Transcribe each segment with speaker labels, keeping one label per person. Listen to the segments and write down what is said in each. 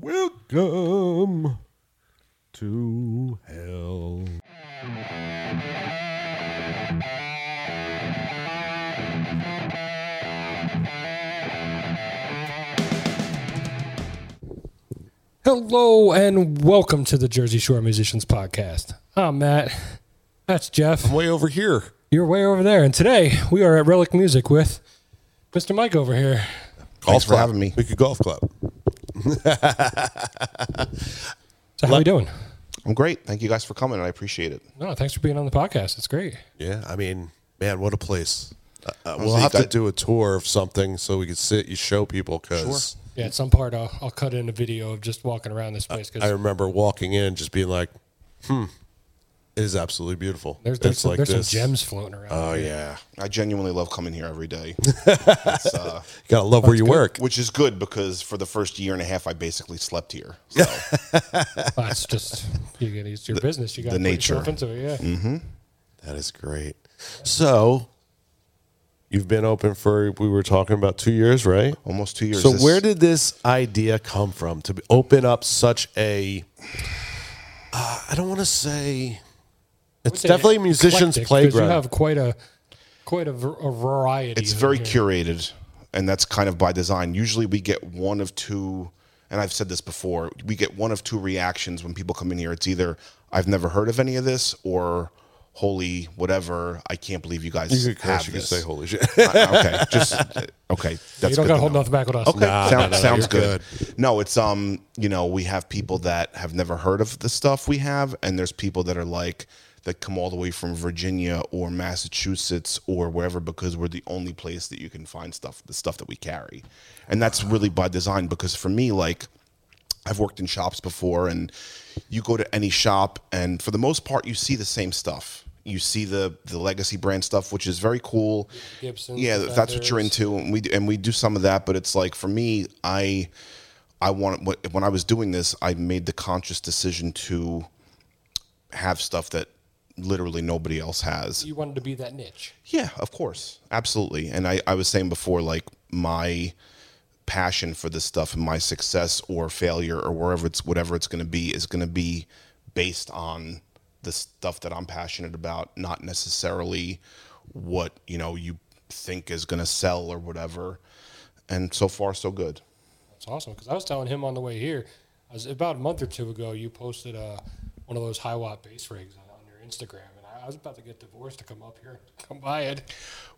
Speaker 1: Welcome to hell.
Speaker 2: Hello and welcome to the Jersey Shore Musicians Podcast. I'm Matt. That's Jeff.
Speaker 1: I'm way over here.
Speaker 2: You're way over there. And today we are at Relic Music with Mr. Mike over here.
Speaker 1: Golf
Speaker 3: for
Speaker 1: club.
Speaker 3: having me.
Speaker 1: We could golf club.
Speaker 2: So how are you doing?
Speaker 3: I'm great. Thank you guys for coming. I appreciate it.
Speaker 2: No, thanks for being on the podcast. It's great.
Speaker 1: Yeah, I mean, man, what a place. Uh, uh, we'll have to do a tour of something so we can sit, you show people because
Speaker 2: Yeah, at some part I'll, I'll cut in a video of just walking around this place because
Speaker 1: I
Speaker 2: because
Speaker 1: remember walking in just being like, hmm, it is absolutely beautiful.
Speaker 2: there's, there's,
Speaker 1: it's
Speaker 2: some,
Speaker 1: like
Speaker 2: there's some
Speaker 1: this.
Speaker 2: gems floating around.
Speaker 1: Oh,
Speaker 2: here.
Speaker 1: yeah.
Speaker 3: I genuinely love coming here every day. It's, uh,
Speaker 1: Gotta love where you work.
Speaker 3: which is good because for the first year and a half, I basically slept here. So
Speaker 2: That's just, you get it's your business. You got to
Speaker 3: the nature.
Speaker 2: yourself into it. Yeah.
Speaker 1: That is great. So, you've been open for, we were talking about two years, right?
Speaker 3: almost two years.
Speaker 1: So
Speaker 3: This-
Speaker 1: where did this idea come from to open up such a? Uh, I don't want to say. It's definitely a musician's
Speaker 2: eclectic, 'cause
Speaker 1: playground.
Speaker 2: You have quite a quite a, v- a variety.
Speaker 3: it's very
Speaker 2: here.
Speaker 3: curated, and that's kind of by design. Usually, we get one of two, and I've said this before. We get one of two reactions when people come in here. It's either I've never heard of any of this, or holy whatever, I can't believe you guys
Speaker 1: you could
Speaker 3: have
Speaker 1: curse. You could say "Holy shit."
Speaker 3: Uh, okay, just okay. That's
Speaker 2: You don't
Speaker 3: good
Speaker 2: got
Speaker 3: to
Speaker 2: to hold nothing back with us.
Speaker 3: Okay,
Speaker 1: Nah,
Speaker 3: sound-
Speaker 1: no, no,
Speaker 3: sounds
Speaker 1: you're
Speaker 3: good. No, it's um, you know, we have people that have never heard of the stuff we have, and there's people that are like that come all the way from Virginia or Massachusetts or wherever because we're the only place that you can find stuff, the stuff that we carry, and that's really by design. Because for me, like. I've worked in shops before, and you go to any shop, and for the most part, you see the same stuff. You see the the legacy brand stuff, which is very cool.
Speaker 2: Gibsons,
Speaker 3: yeah, that's what you're into, and we and we do some of that. But it's like for me, I I want when I was doing this, I made the conscious decision to have stuff that literally nobody else has.
Speaker 2: You wanted to be that niche.
Speaker 3: Yeah, of course. Absolutely. And I, I was saying before, like my passion for this stuff and my success or failure or wherever it's whatever it's gonna be is gonna be based on the stuff that I'm passionate about, not necessarily what, you know, you think is gonna sell or whatever. And so far so good.
Speaker 2: That's awesome. Because I was telling him on the way here, I was about a month or two ago. You posted uh, one of those Hiwatt bass rigs on, on your Instagram, and I, I was about to get divorced to come up here, come buy it.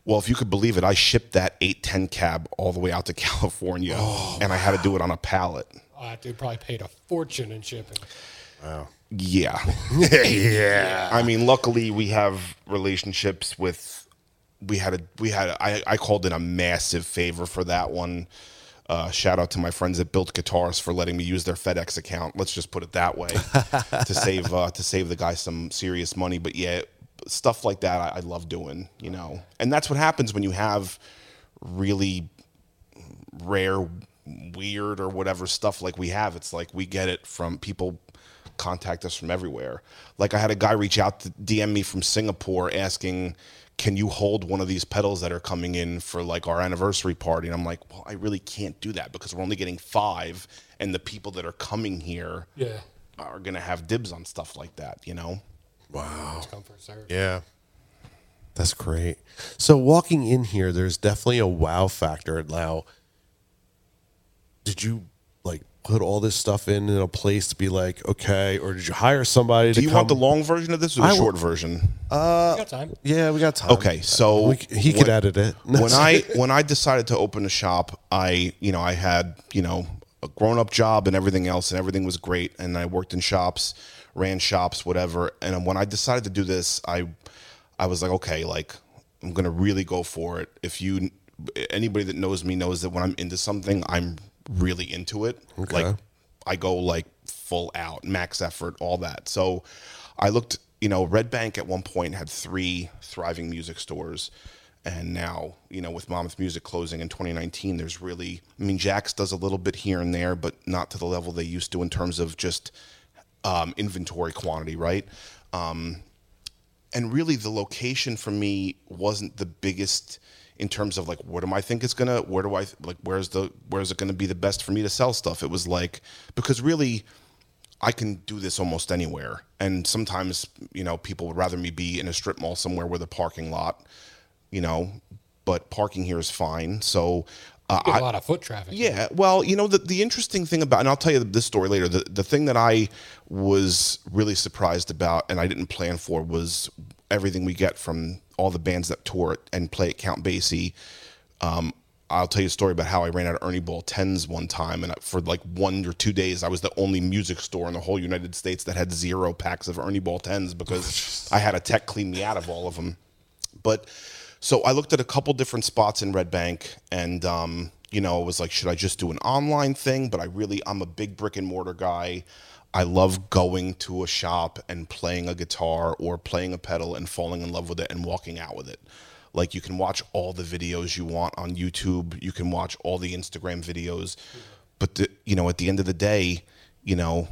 Speaker 3: Well, if you could believe it, I shipped that 810 cab all the way out to California oh, and I had to do it on a pallet.
Speaker 2: Oh, I dude probably paid a fortune in shipping. Wow.
Speaker 3: Yeah. yeah. I mean, luckily we have relationships with we had a we had a, I, I called in a massive favor for that one. Uh, shout out to my friends at Bilt Guitars for letting me use their FedEx account. Let's just put it that way to save uh, to save the guy some serious money. But yeah, stuff like that I, I love doing, you know. And that's what happens when you have really rare, weird, or whatever stuff like we have. It's like we get it from people contact us from everywhere. Like I had a guy reach out to DM me from Singapore asking, "Can you hold one of these pedals that are coming in for like our anniversary party?" And I'm like, "Well, I really can't do that because we're only getting five, and the people that are coming here
Speaker 2: Yeah,
Speaker 3: are gonna have dibs on stuff like that." You know?
Speaker 1: wow.
Speaker 2: comfort serve.
Speaker 1: Yeah. That's great. So walking in here, there's definitely a wow factor. Now, did you like put all this stuff in in a place to be like, okay, or did you hire somebody
Speaker 3: Do
Speaker 1: to
Speaker 3: you
Speaker 1: come?
Speaker 3: want the long version of this or the
Speaker 1: I will-
Speaker 3: short version?
Speaker 2: You got uh, time.
Speaker 1: yeah, we got time.
Speaker 3: Okay, so
Speaker 1: We c- he could edit it.
Speaker 3: when I when I decided to open a shop, I you know I had you know a grown up job and everything else, and everything was great, and I worked in shops, ran shops, whatever. And when I decided to do this, I I was like, okay, like I'm gonna really go for it. If you anybody that knows me knows that when I'm into something, I'm really into it. Like I go like full out, max effort, all that. So I looked, you know, Red Bank at one point had three thriving music stores. And now, you know, with Monmouth Music closing in 2019, there's really, I mean, Jack's does a little bit here and there, but not to the level they used to in terms of just um, inventory quantity, right? Um, and really, the location for me wasn't the biggest in terms of like what am I think it's gonna where do I like where's the where's it gonna be the best for me to sell stuff? It was like because really I can do this almost anywhere. And sometimes, you know, people would rather me be in a strip mall somewhere with a parking lot, you know, but parking here is fine. So uh, I,
Speaker 2: a lot of foot traffic.
Speaker 3: yeah, well, you know the the interesting thing about, and I'll tell you this story later. The the thing that I was really surprised about, and I didn't plan for, was everything we get from all the bands that tour it and play at Count Basie. Um, I'll tell you a story about how I ran out of Ernie Ball tens one time, and for like one or two days, I was the only music store in the whole United States that had zero packs of Ernie Ball tens because I had a tech clean me out of all of them. But so I looked at a couple different spots in Red Bank, and um, you know, it was like, should I just do an online thing? But I really, I'm a big brick and mortar guy. I love going to a shop and playing a guitar or playing a pedal and falling in love with it and walking out with it. Like you can watch all the videos you want on YouTube. You can watch all the Instagram videos, but the, you know, at the end of the day, you know,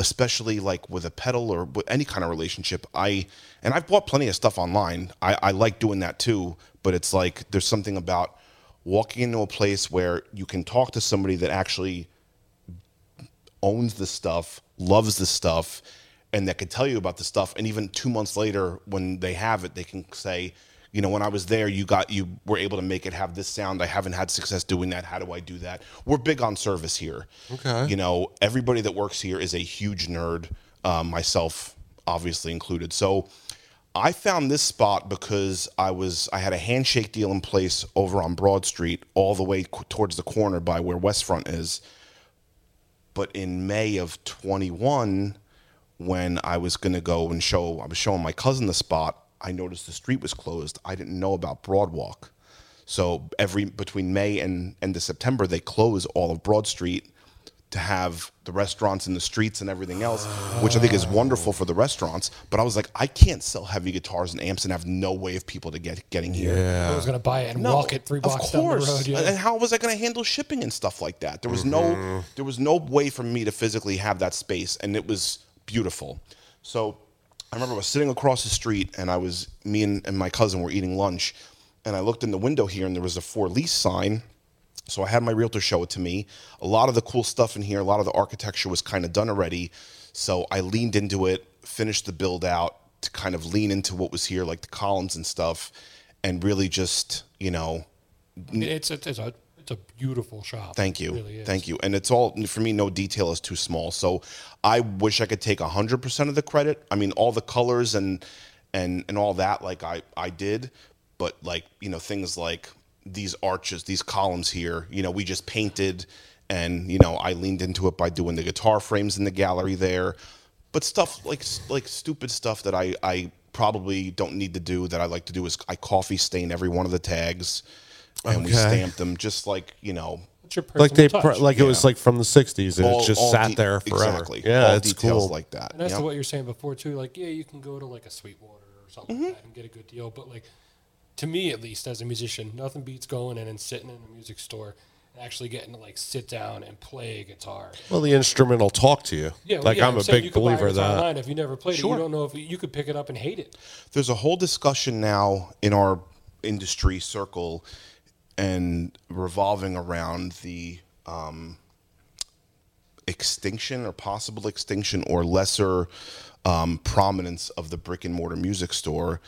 Speaker 3: especially like with a pedal or with any kind of relationship i and i've bought plenty of stuff online i, I like doing that too but it's like there's something about walking into a place where you can talk to somebody that actually owns the stuff loves the stuff and that can tell you about the stuff. And even two months later when they have it they can say you know when i was there you got you were able to make it have this sound. I haven't had success doing that. How do i do that? We're big on service here.
Speaker 1: Okay.
Speaker 3: you know everybody that works here is a huge nerd um, myself obviously included. So i found this spot because i was i had a handshake deal in place over on broad street all the way towards the corner by where westfront is but in May of 21, when I was going to go and show, I was showing my cousin the spot, I noticed the street was closed. I didn't know about Broadwalk. So every between May and end of September, they close all of Broad Street to have the restaurants and the streets and everything else, which I think is wonderful for the restaurants. But I was like, I can't sell heavy guitars and amps and have no way of people to get getting here.
Speaker 2: I was gonna buy it and walk it three blocks down the road. Yeah.
Speaker 3: And how was I going to handle shipping and stuff like that? There was no mm-hmm. there was no way for me to physically have that space, and it was beautiful. So I remember I was sitting across the street, and I was me and, and my cousin were eating lunch, and I looked in the window here, and there was a for lease sign. So I had my realtor show it to me. A lot of the cool stuff in here, a lot of the architecture was kind of done already. So I leaned into it, finished the build out to kind of lean into what was here, like the columns and stuff, and really just, you know,
Speaker 2: it's, it's, it's a it's a beautiful shop.
Speaker 3: Thank you.
Speaker 2: really.
Speaker 3: Thank you. And it's all for me. No detail is too small. So I wish I could take hundred percent of the credit. I mean, all the colors and and and all that, like I I did, but like you know things like these arches, these columns here. You know, we just painted, and you know I leaned into it by doing the guitar frames in the gallery there. But stuff like like stupid stuff that I I probably don't need to do that I like to do is I coffee stain every one of the tags. And we
Speaker 1: Okay.
Speaker 3: stamped them just like you know
Speaker 1: Like they pr-
Speaker 2: touch?
Speaker 1: like it was like from the '60s and
Speaker 3: all-
Speaker 1: it just sat
Speaker 3: de-
Speaker 1: there forever.
Speaker 3: Exactly.
Speaker 1: Yeah,
Speaker 3: all
Speaker 1: it's
Speaker 3: details
Speaker 1: cool.
Speaker 3: like that.
Speaker 2: And as
Speaker 3: yeah.
Speaker 2: to what you're saying before too, like yeah, you can go to like a Sweetwater or something
Speaker 3: Mm-hmm.
Speaker 2: like that and get a good deal. But like to me, at least as a musician, nothing beats going in and sitting in a music store and actually getting to like sit down and play a guitar.
Speaker 1: Well, the instrument will talk to you.
Speaker 2: Yeah, well,
Speaker 1: like
Speaker 2: yeah,
Speaker 1: I'm a big
Speaker 2: you could buy a
Speaker 1: believer that.
Speaker 2: online. If you never played it, you don't know if you could pick it up and hate it.
Speaker 3: There's a whole discussion now in our industry circle and revolving around the um, extinction or possible extinction or lesser um, prominence of the brick and mortar music store.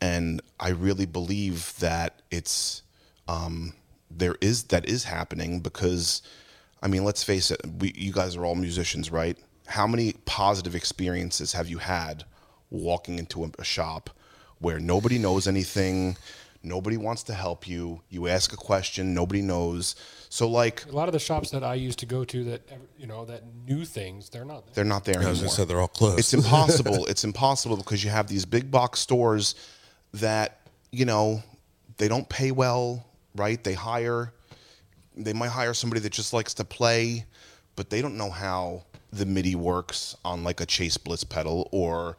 Speaker 3: And I really believe that it's um, there is that is happening because I mean, let's face it, we, you guys are all musicians, right? How many positive experiences have you had walking into a, a shop where nobody knows anything, nobody wants to help you, you ask a question, nobody knows. So like
Speaker 2: A lot of the shops that I used to go to that you know that knew things, they're not there.
Speaker 3: they're not there
Speaker 1: I was
Speaker 3: anymore.
Speaker 1: gonna say they're all closed.
Speaker 3: It's impossible. it's impossible because you have these big box stores that, you know, they don't pay well, right? They hire they might hire somebody that just likes to play, but they don't know how the MIDI works on like a Chase Bliss pedal or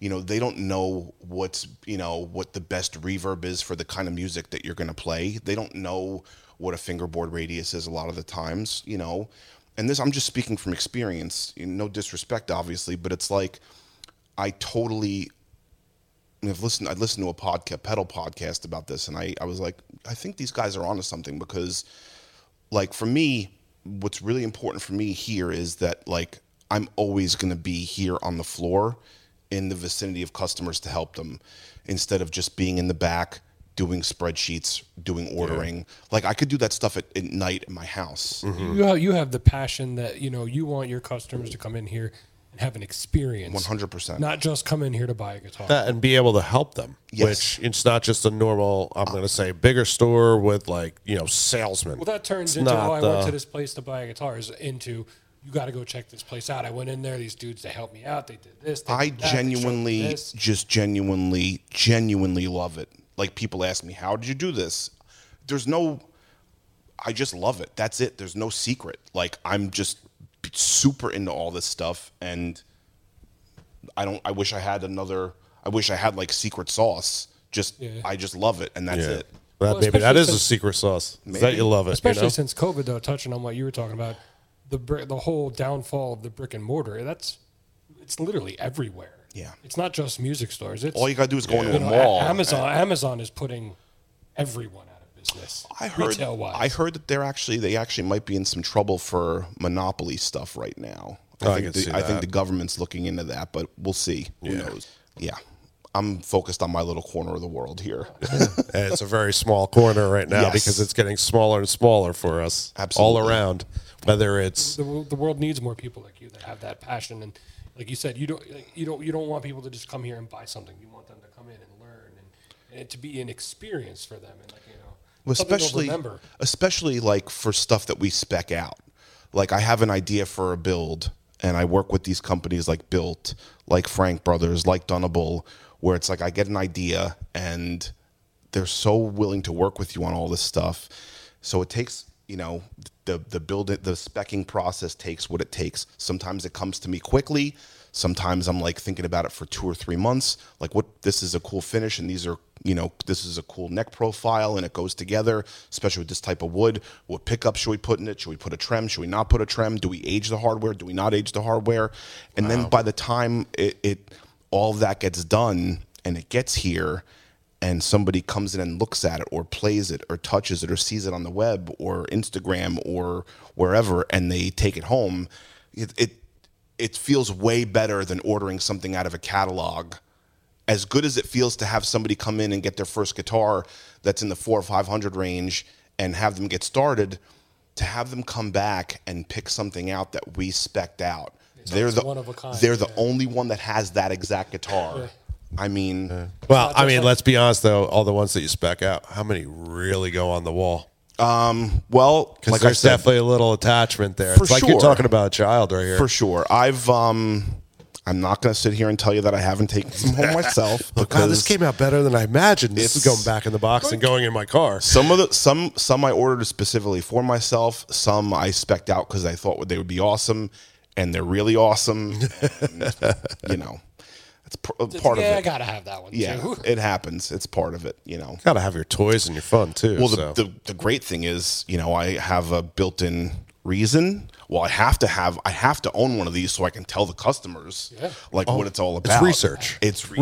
Speaker 3: you know, they don't know what's, you know, what the best reverb is for the kind of music that you're going to play. They don't know what a fingerboard radius is a lot of the times, you know. And this I'm just speaking from experience, no disrespect obviously, but it's like I totally I've listened. I listened to a podcast, pedal podcast about this, and I, I was like, I think these guys are onto something because, like, for me, what's really important for me here is that like I'm always going to be here on the floor, in the vicinity of customers to help them, instead of just being in the back doing spreadsheets, doing ordering. Like I could do that stuff at, at night in my house. Mm-hmm.
Speaker 2: You have, you have the passion that you know you want your customers to come in here and have an experience.
Speaker 3: One hundred percent.
Speaker 2: Not just come in here to buy a guitar.
Speaker 1: that and be able to help them.
Speaker 3: Yes.
Speaker 1: Which it's not just a normal. I'm going to say bigger store with like you know salesmen.
Speaker 2: well, that turns
Speaker 1: It's
Speaker 2: into
Speaker 1: not
Speaker 2: oh, I went
Speaker 1: the-
Speaker 2: to this place to buy a guitar. Is into you got to go check this place out. I went in there. These dudes they helped me out. They did this. They
Speaker 3: I
Speaker 2: did that, they showed me
Speaker 3: genuinely,
Speaker 2: this.
Speaker 3: just genuinely, genuinely love it. Like people ask me, "How did you do this?" There's no. I just love it. That's it. There's no secret. Like I'm just super into all this stuff, and I don't. I wish I had another. I wish I had like secret sauce. Just
Speaker 2: Yeah.
Speaker 3: I just love it, and that's
Speaker 1: Yeah.
Speaker 3: it.
Speaker 1: That,
Speaker 2: Well,
Speaker 1: maybe that
Speaker 2: especially
Speaker 1: is a secret sauce. Is that you love it.
Speaker 2: especially
Speaker 1: you know?
Speaker 2: since COVID, though. Touching on what you were talking about, the br- the whole downfall of the brick and mortar. That's it's literally everywhere.
Speaker 3: Yeah.
Speaker 2: it's not just music stores. It's
Speaker 3: All you gotta do is go into
Speaker 2: you
Speaker 3: a mall.
Speaker 2: A- Amazon. Amazon is putting everyone out of business.
Speaker 3: I heard. I heard that they're actually they actually might be in some trouble for monopoly stuff right now.
Speaker 1: Oh, I
Speaker 3: think
Speaker 1: can
Speaker 3: the,
Speaker 1: see
Speaker 3: I think the government's looking into that, but we'll see. Who
Speaker 1: Yeah.
Speaker 3: knows? Yeah, I'm focused on my little corner of the world here.
Speaker 1: And it's a very small corner right now
Speaker 3: Yes.
Speaker 1: because it's getting smaller and smaller for us
Speaker 3: Absolutely.
Speaker 1: all around. Whether it's
Speaker 2: the, wo- the world needs more people like you that have that passion and like you said you don't like, you don't you don't want people to just come here and buy something you want them to come in and learn and, and to be an experience for them and like you know
Speaker 3: Well, especially especially like for stuff that we spec out. Like I have an idea for a build, and I work with these companies like Bilt, like Frank Brothers, like Dunable, where it's like I get an idea and they're so willing to work with you on all this stuff. So it takes you know the the build it the specking process takes what it takes. Sometimes it comes to me quickly. Sometimes I'm like thinking about it for two or three months. Like what this is a cool finish, and these are you know this is a cool neck profile, and it goes together, especially with this type of wood. What pickup should we put in it? Should we put a trem? Should we not put a trem? Do we age the hardware? Do we not age the hardware? And then by the time it, it all of that gets done and it gets here, and somebody comes in and looks at it or plays it or touches it or sees it on the web or Instagram or wherever and they take it home, it it, it feels way better than ordering something out of a catalog. As good as it feels to have somebody come in and get their first guitar that's in the four or five hundred range and have them get started, to have them come back and pick something out that we specked out. they're the
Speaker 2: one of a kind,
Speaker 3: they're the
Speaker 2: yeah.
Speaker 3: only one that has that exact guitar. I mean,
Speaker 1: well, I mean,
Speaker 2: like-
Speaker 1: let's be honest though. All the ones that you spec out, how many really go on the wall?
Speaker 3: Well,
Speaker 1: Because
Speaker 3: like
Speaker 1: there's
Speaker 3: said,
Speaker 1: definitely a little attachment there.
Speaker 3: For
Speaker 1: it's like you're talking about a child right here.
Speaker 3: for sure. I've um, I'm not going to sit here and tell you that I haven't taken some home myself
Speaker 1: God,
Speaker 3: because
Speaker 1: this came out better than I imagined. This is going back in the box and going in my car.
Speaker 3: some of the some some I ordered specifically for myself. Some I specked out because I thought they would be awesome, and they're really awesome. And, you know, it's pr- a part
Speaker 2: yeah, I
Speaker 3: of it.
Speaker 2: gotta have that one
Speaker 3: Yeah,
Speaker 2: too.
Speaker 3: it happens. It's part of it. You know.
Speaker 1: Got to have your toys and your fun too.
Speaker 3: Well, the,
Speaker 1: so.
Speaker 3: the the great thing is, you know, I have a built-in reason. Well, I have to have, I have to own one of these so I can tell the customers
Speaker 2: Yeah.
Speaker 3: like what it's all about.
Speaker 1: It's research.
Speaker 3: It's
Speaker 1: Research.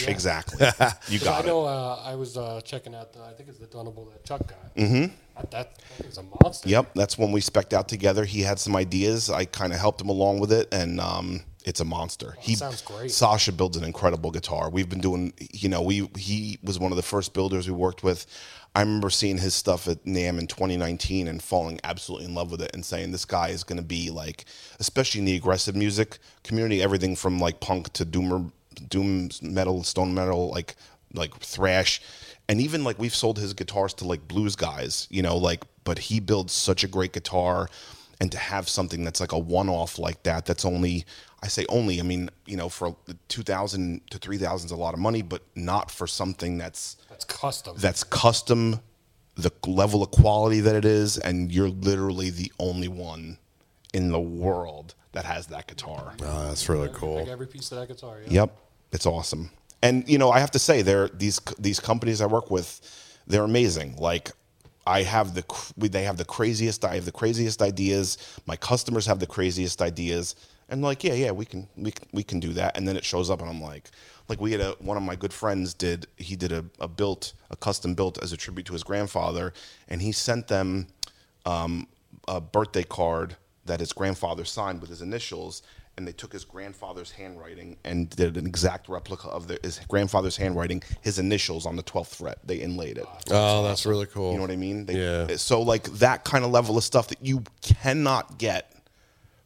Speaker 3: research. Exactly. You
Speaker 2: I
Speaker 3: got it.
Speaker 2: know. Uh, I was uh, checking out. The, I think it's the Dunable that Chuck got. Mm-hmm. That, that, that is a monster.
Speaker 3: Yep, that's when we specked out together. He had some ideas. I kind of helped him along with it, and um, it's a monster. he
Speaker 2: sounds great.
Speaker 3: Sasha builds an incredible guitar. We've been doing, you know, we he was one of the first builders we worked with. I remember seeing his stuff at NAMM in 2019 and falling absolutely in love with it and saying this guy is going to be like, especially in the aggressive music community, everything from like punk to doomer, doom metal, stone metal, like like thrash, and even like we've sold his guitars to like blues guys, you know, like. But he builds such a great guitar, and to have something that's like a one-off like that, that's only I say only. I mean, you know, for two thousand to three thousand is a lot of money, but not for something that's
Speaker 2: That's custom.
Speaker 3: that's custom, the level of quality that it is, and you're literally the only one in the world that has that guitar.
Speaker 1: Oh, that's really cool.
Speaker 2: like every piece of that guitar. Yeah.
Speaker 3: Yep, it's awesome. And you know, I have to say, they're these these companies I work with, they're amazing. Like, I have the they have the craziest I have the craziest ideas. My customers have the craziest ideas, and like yeah yeah we can we can, we can do that. And then it shows up, and I'm like like we had a one of my good friends did he did a, a built a custom built as a tribute to his grandfather, and he sent them um, a birthday card that his grandfather signed with his initials, and they took his grandfather's handwriting and did an exact replica of the, his grandfather's handwriting, his initials on the 12th fret. They inlaid it.
Speaker 1: Oh, that's really cool.
Speaker 3: You know what I mean? They,
Speaker 1: Yeah.
Speaker 3: So like that kind of level of stuff that you cannot get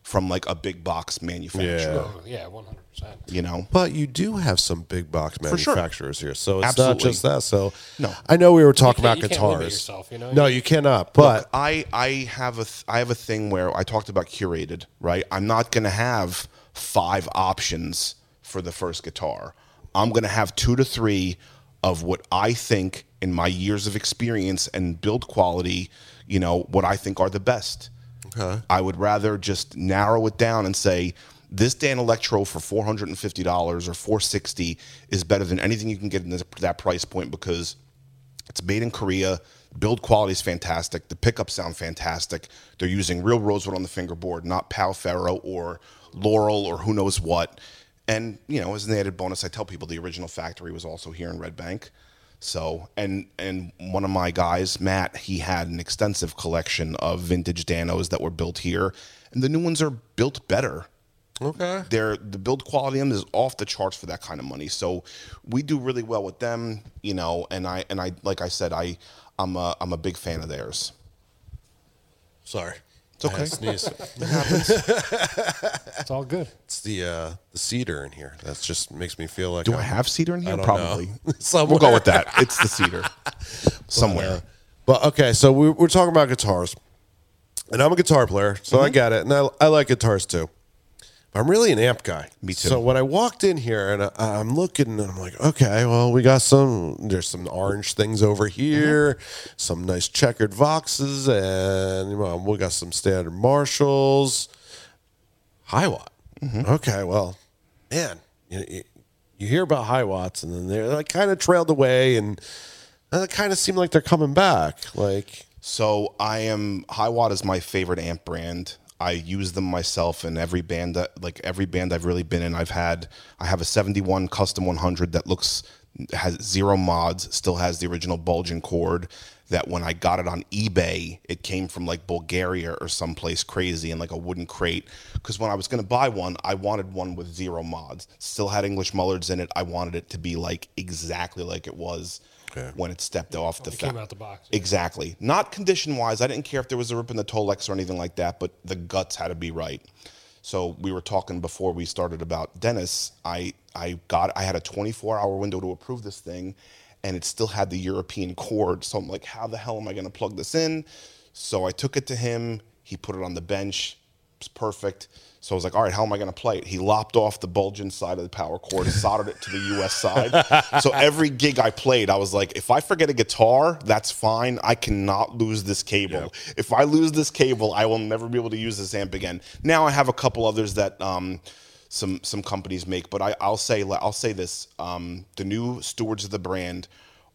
Speaker 3: from like a big box manufacturer.
Speaker 2: Oh, yeah, one hundred percent.
Speaker 3: You know?
Speaker 1: But you do have some big box
Speaker 3: sure.
Speaker 1: manufacturers here, so it's
Speaker 3: Absolutely.
Speaker 1: not just that. So
Speaker 3: No.
Speaker 1: I know we were talking
Speaker 2: can't-
Speaker 1: about
Speaker 2: you can't limit
Speaker 1: guitars.
Speaker 2: yourself, you know?
Speaker 1: No, you cannot. But
Speaker 3: I I have a th- I have a thing where I talked about curated, right? I'm not going to have five options for the first guitar. I'm going to have two to three of what I think in my years of experience and build quality, you know, what I think are the best.
Speaker 1: Okay.
Speaker 3: I would rather just narrow it down and say this Danelectro for four hundred and fifty dollars or four sixty is better than anything you can get in this, that price point because it's made in Korea. Build quality is fantastic. The pickups sound fantastic. They're using real rosewood on the fingerboard, not Pau Ferro or Laurel or who knows what. And you know, as an added bonus, I tell people the original factory was also here in Red Bank. So, and and one of my guys, Matt, he had an extensive collection of vintage Danos that were built here, and the new ones are built better
Speaker 1: okay.
Speaker 3: They're the build quality of them is off the charts for that kind of money. So we do really well with them, you know. And I and I like I said, I I'm a I'm a big fan of theirs.
Speaker 1: Sorry.
Speaker 3: It's okay.
Speaker 1: I had to sneeze.
Speaker 2: It's all good.
Speaker 1: it's the uh, the cedar in here. That just makes me feel like
Speaker 3: Do I
Speaker 1: I'm-
Speaker 3: have cedar in here? Probably. We'll go with that. It's the cedar somewhere.
Speaker 1: But okay, so we, we're talking about guitars, and I'm a guitar player, so
Speaker 3: Mm-hmm.
Speaker 1: I get it, and I, I like guitars too. I'm really an amp guy.
Speaker 3: Me too.
Speaker 1: So when I walked in here and I, I'm looking, and I'm like, okay, well, we got some. There's some orange things over here, some nice checkered Voxes, and well, we got some standard Marshalls. Hiwatt.
Speaker 3: Mm-hmm.
Speaker 1: Okay, well, man, you, you, hear about Hiwatts, and then they're like kind of trailed away, and it kind of seem like they're coming back. Like,
Speaker 3: So I am Hiwatt is my favorite amp brand. I use them myself in every band that like every band I've really been in. I've had I have a 71 custom 100 that looks has zero mods, still has the original bulging cord that when I got it on eBay, it came from like Bulgaria or someplace crazy in like a wooden crate. Because when I was going to buy one, I wanted one with zero mods. Still had English Mullards in it. I wanted it to be like exactly like it was when it stepped off the
Speaker 2: it came out the box, yeah.
Speaker 3: Exactly. Not condition wise. I didn't care if there was a rip in the Tolex or anything like that, but the guts had to be right. So we were talking before we started about Dennis. I I got I had a 24 hour window to approve this thing, and it still had the European cord. So I'm like, how the hell am I going to plug this in? So I took it to him. He put it on the bench. Perfect. So I was like, all right, how am I going to play it? He lopped off the bulging side of the power cord, soldered it to the US side. so every gig I played, I was like, if I forget a guitar, that's fine. I cannot lose this cable. If I lose this cable, I will never be able to use this amp again. Now I have a couple others that um, some some companies make, but I, I'll say I'll say this: um, the new stewards of the brand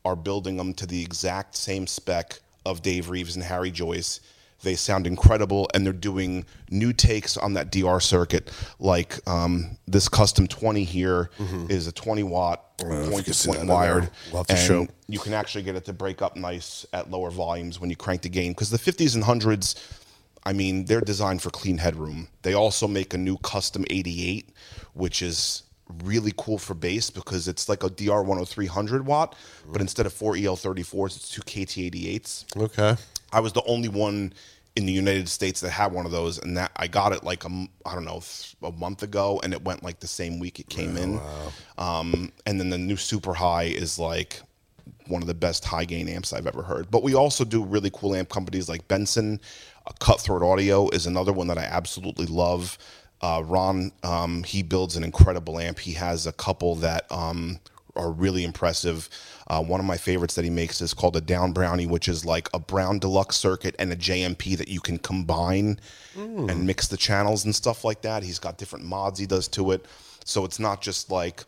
Speaker 3: are building them to the exact same spec of Dave Reeves and Harry Joyce. They sound incredible, and they're doing new takes on that DR circuit. Like um, this custom 20 here is a 20 watt
Speaker 1: Mm-hmm. you
Speaker 3: point to point
Speaker 1: that in there.
Speaker 3: wired,
Speaker 1: We'll
Speaker 3: and
Speaker 1: show.
Speaker 3: you can actually get it to break up nice at lower volumes when you crank the gain. Because the 50s and 100s, I mean, they're designed for clean headroom. They also make a new custom 88, which is really cool for bass because it's like a DR 10300 watt, but instead of four EL34s, it's two KT88s.
Speaker 1: okay.
Speaker 3: I was the only one in the United States that had one of those, and that I got it like a I don't know a month ago, and it went like the same week it came in. Um, and then the new Super High is like one of the best high gain amps I've ever heard. But we also do really cool amp companies like Benson. Uh, Cutthroat Audio is another one that I absolutely love. Uh, Ron, um, he builds an incredible amp. He has a couple that um, are really impressive. Uh, one of my favorites that he makes is called a Down Brownie, which is like a Brown Deluxe circuit and a JMP that you can combine and mix the channels and stuff like that. He's got different mods he does to it. So it's not just like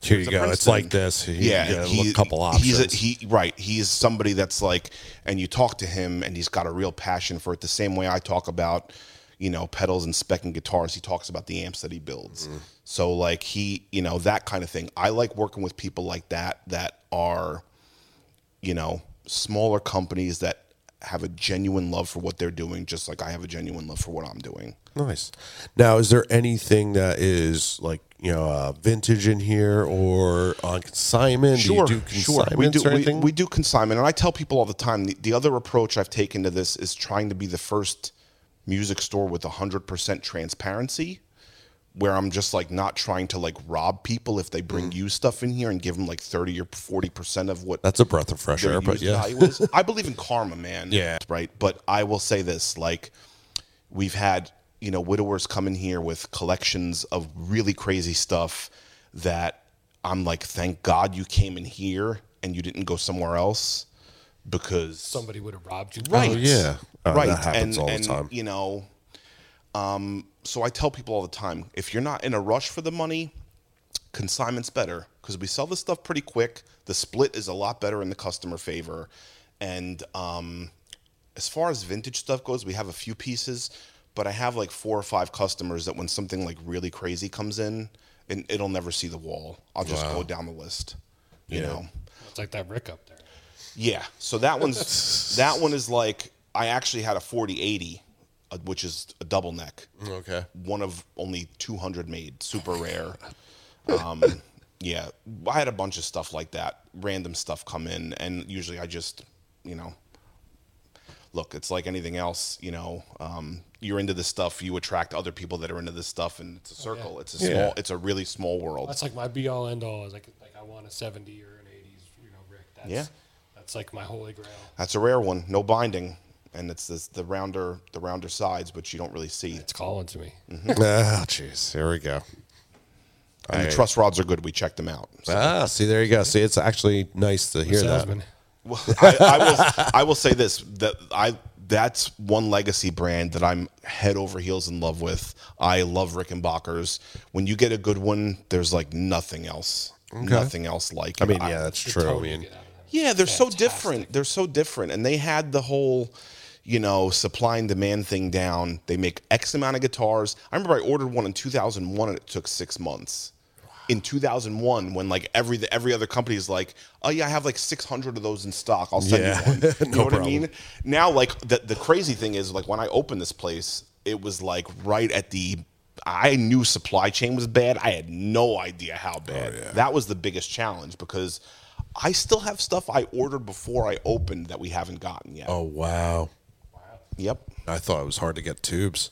Speaker 1: Here you go. It's like this. You
Speaker 3: yeah, he-
Speaker 1: a couple
Speaker 3: He's
Speaker 1: options.
Speaker 3: a, he right. He's somebody that's like, and you talk to him, and he's got a real passion for it. The same way I talk about, you know, pedals and specking guitars. He talks about the amps that he builds.
Speaker 1: Mm-hmm.
Speaker 3: So like he, you know, that kind of thing. I like working with people like that that are, you know, smaller companies that have a genuine love for what they're doing, just like I have a genuine love for what I'm doing.
Speaker 1: Nice. Now, is there anything that is like you know uh, vintage in here or on consignment? do you do consignments
Speaker 3: We do, we, we do consignment, and I tell people all the time. The, the other approach I've taken to this is trying to be the first music store with hundred percent transparency, where I'm just like not trying to like rob people if they bring
Speaker 1: Mm.
Speaker 3: you stuff in here and give them like thirty or forty percent of what
Speaker 1: That's a breath of fresh air, but yeah.
Speaker 3: I believe in karma, man.
Speaker 1: Yeah.
Speaker 3: Right. But I will say this like, we've had, you know, widowers come in here with collections of really crazy stuff that I'm like, thank God you came in here and you didn't go somewhere else because.
Speaker 2: Somebody would have robbed you.
Speaker 3: Right.
Speaker 1: Oh, yeah. Oh,
Speaker 3: right.
Speaker 1: that happens
Speaker 3: and,
Speaker 1: all the
Speaker 3: and,
Speaker 1: time.
Speaker 3: You know, um, so I tell people all the time if you're not in a rush for the money, consignment's better because we sell this stuff pretty quick. The split is a lot better in the customer favor. And um, as far as vintage stuff goes, we have a few pieces, but I have like four or five customers that when something like really crazy comes in, and it'll never see the wall. I'll just go down the list. You
Speaker 1: Yeah.
Speaker 3: know.
Speaker 2: It's like that Rick up there.
Speaker 3: Yeah. So that one's that one is like I actually had a 4080, uh, which is a double neck.
Speaker 1: Okay.
Speaker 3: One of only 200 made, super rare. Um, yeah, I had a bunch of stuff like that, random stuff come in, and usually I just, you know, look, it's like anything else. You know, um, you're into this stuff, you attract other people that are into this stuff, and it's a circle. It's a small,
Speaker 1: Yeah.
Speaker 3: it's a really small world.
Speaker 2: That's like my be all end all. Is like like I want a seventy or an eighties, you know, Rick. That's,
Speaker 3: Yeah.
Speaker 2: That's like my holy grail.
Speaker 3: That's a rare one, no binding, and it's this, the rounder, the rounder sides, but you don't really see.
Speaker 2: It's calling to me.
Speaker 1: Ah, jeez. Here we go.
Speaker 3: And
Speaker 1: I-
Speaker 3: the truss rods are good. We checked them out. So
Speaker 1: Ah, see, there you go. See, it's actually nice to hear that.
Speaker 3: Well, I, I will. I will say this: that I that's one legacy brand that I'm head over heels in love with. I love Rickenbackers. When you get a good one, there's like nothing else. Nothing else like. It.
Speaker 1: I mean, yeah, that's
Speaker 2: The
Speaker 1: true. I mean,
Speaker 2: get out of them.
Speaker 3: Yeah, they're so different. They're so different, and they had the whole, you know, supply and demand thing down. They make X amount of guitars. I remember I ordered one in 2001, and it took six months. In 2001, when like every every other company is like, oh yeah, I have like 600 of those in stock. I'll send
Speaker 1: Yeah.
Speaker 3: you one. You
Speaker 1: No
Speaker 3: know what I mean? Now, like the the crazy thing is, like when I opened this place, it was like right at the. I knew supply chain was bad. I had no idea how bad. Oh, that was the biggest challenge because I still have stuff I ordered before I opened that we haven't gotten yet.
Speaker 1: oh wow. wow.
Speaker 3: Yep.
Speaker 1: I thought it was hard to get tubes.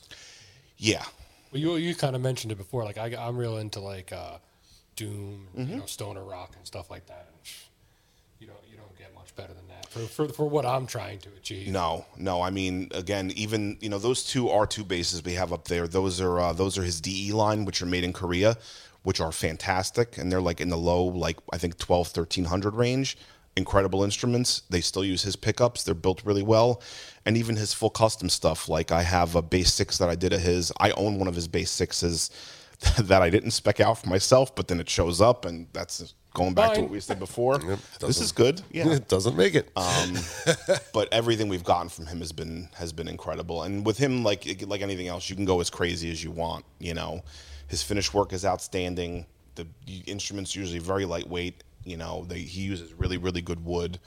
Speaker 3: Yeah.
Speaker 2: Well, you you kind of mentioned it before. Like I, I'm real into like uh, doom,
Speaker 3: Mm-hmm.
Speaker 2: you know, stoner rock and stuff like that. And you don't you don't get much better than that for for, for what I'm trying to achieve.
Speaker 3: No, no. I mean, again, even you know those two R2 bases we have up there. Those are uh, those are his DE line, which are made in Korea, which are fantastic, and they're like in the low, like I think 12, 1300 range. Incredible instruments. They still use his pickups. They're built really well, and even his full custom stuff. Like I have a bass six that I did of his. I own one of his bass sixes that I didn't spec out for myself, but then it shows up, and that's going back to what we said before. this is good. Yeah.
Speaker 1: It doesn't make it.
Speaker 3: Um, but everything we've gotten from him has been has been incredible. And with him, like like anything else, you can go as crazy as you want. You know, his finished work is outstanding. The instruments usually very lightweight. You know, they, he uses really really good wood,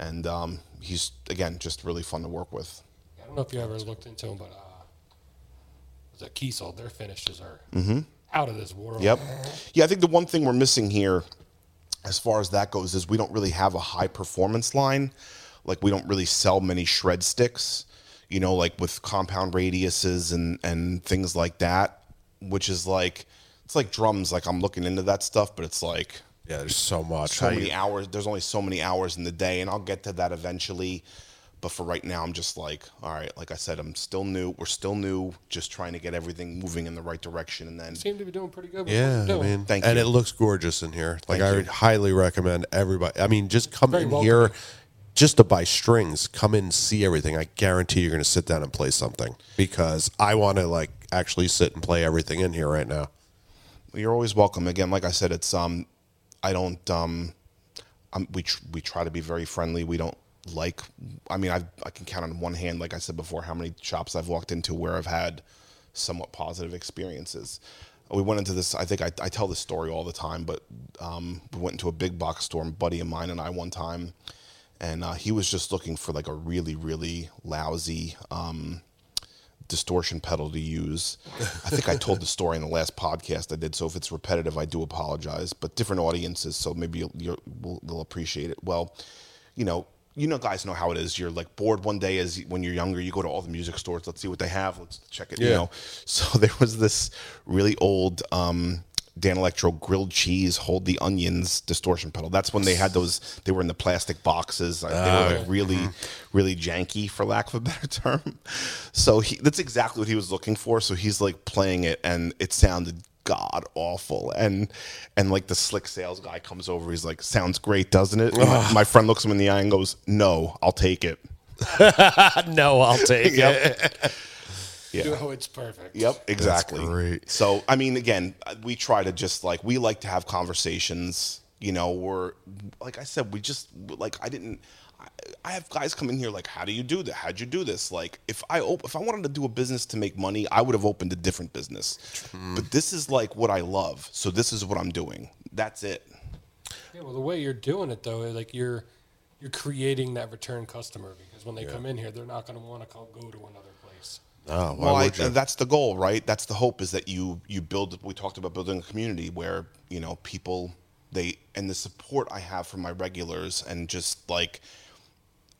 Speaker 3: and um, he's again just really fun to work with.
Speaker 2: I don't know if you ever looked into them, but uh, was it Kiesel? Their finishes are out of this world.
Speaker 3: Mm-hmm. Yep. Yeah, I think the one thing we're missing here, as far as that goes, is we don't really have a high performance line. Like we don't really sell many shred sticks, you know, like with compound radiuses and and things like that. Which is like it's like drums. Like I'm looking into that stuff, but it's like
Speaker 1: yeah, there's so much.
Speaker 3: so
Speaker 1: How
Speaker 3: many
Speaker 1: you-
Speaker 3: hours. There's only so many hours in the day, and I'll get to that eventually. But for right now, I'm just like, all right. Like I said, I'm still new. We're still new. Just trying to get everything moving in the right direction, and then
Speaker 2: Seem to be doing pretty good. With
Speaker 1: Yeah,
Speaker 2: what
Speaker 1: I
Speaker 2: you're doing.
Speaker 1: mean,
Speaker 3: Thank
Speaker 1: and
Speaker 3: you.
Speaker 1: it looks gorgeous in here. Like
Speaker 3: Thank
Speaker 1: I
Speaker 3: you.
Speaker 1: would highly recommend everybody. I mean, just come
Speaker 2: Very
Speaker 1: in
Speaker 2: welcoming.
Speaker 1: here, just to buy strings. Come in, and see everything. I guarantee you're going to sit down and play something because I want to like actually sit and play everything in here right now.
Speaker 3: You're always welcome. Again, like I said, it's um, I don't. Um, I'm, we tr- we try to be very friendly. We don't like. I mean, I I can count on one hand, like I said before, how many shops I've walked into where I've had somewhat positive experiences. We went into this. I think I, I tell this story all the time, but um, we went into a big box store. A buddy of mine and I one time, and uh, he was just looking for like a really really lousy. Um, distortion pedal to use. I think I told the story in the last podcast I did, so if it's repetitive, I do apologize. But different audiences, so maybe you'll, you'll will, they'll appreciate it. Well, you know, you know, guys know how it is. You're like bored one day as when you're younger. You go to all the music stores. Let's see what they have. Let's check it. You know, so there was this really old. Um, Danelectro grilled cheese, hold the onions distortion pedal. That's when they had those. They were in the plastic boxes. They were like oh, really, mm-hmm. really janky, for lack of a better term. So he, that's exactly what he was looking for. So he's like playing it, and it sounded god awful. And and like the slick sales guy comes over. He's like, "Sounds great, doesn't it?" My, my friend looks him in the eye and goes, "No, I'll take it."
Speaker 1: no, I'll take it.
Speaker 3: Yep. Yeah.
Speaker 2: Oh, it's perfect.
Speaker 3: Yep, exactly.
Speaker 1: great.
Speaker 3: So, I mean, again, we try to just like we like to have conversations. You know, we're like I said, we just like I didn't. I, I have guys come in here like, how do you do that? How'd you do this? Like, if I op- if I wanted to do a business to make money, I would have opened a different business. But this is like what I love, so this is what I'm doing. That's it.
Speaker 2: Yeah, well, the way you're doing it though, like you're you're creating that return customer because when they come in here, they're not going to want to go to another
Speaker 1: Oh, why
Speaker 3: well, I,
Speaker 1: you?
Speaker 3: that's the goal, right? That's the hope is that you you build. We talked about building a community where you know people they and the support I have from my regulars and just like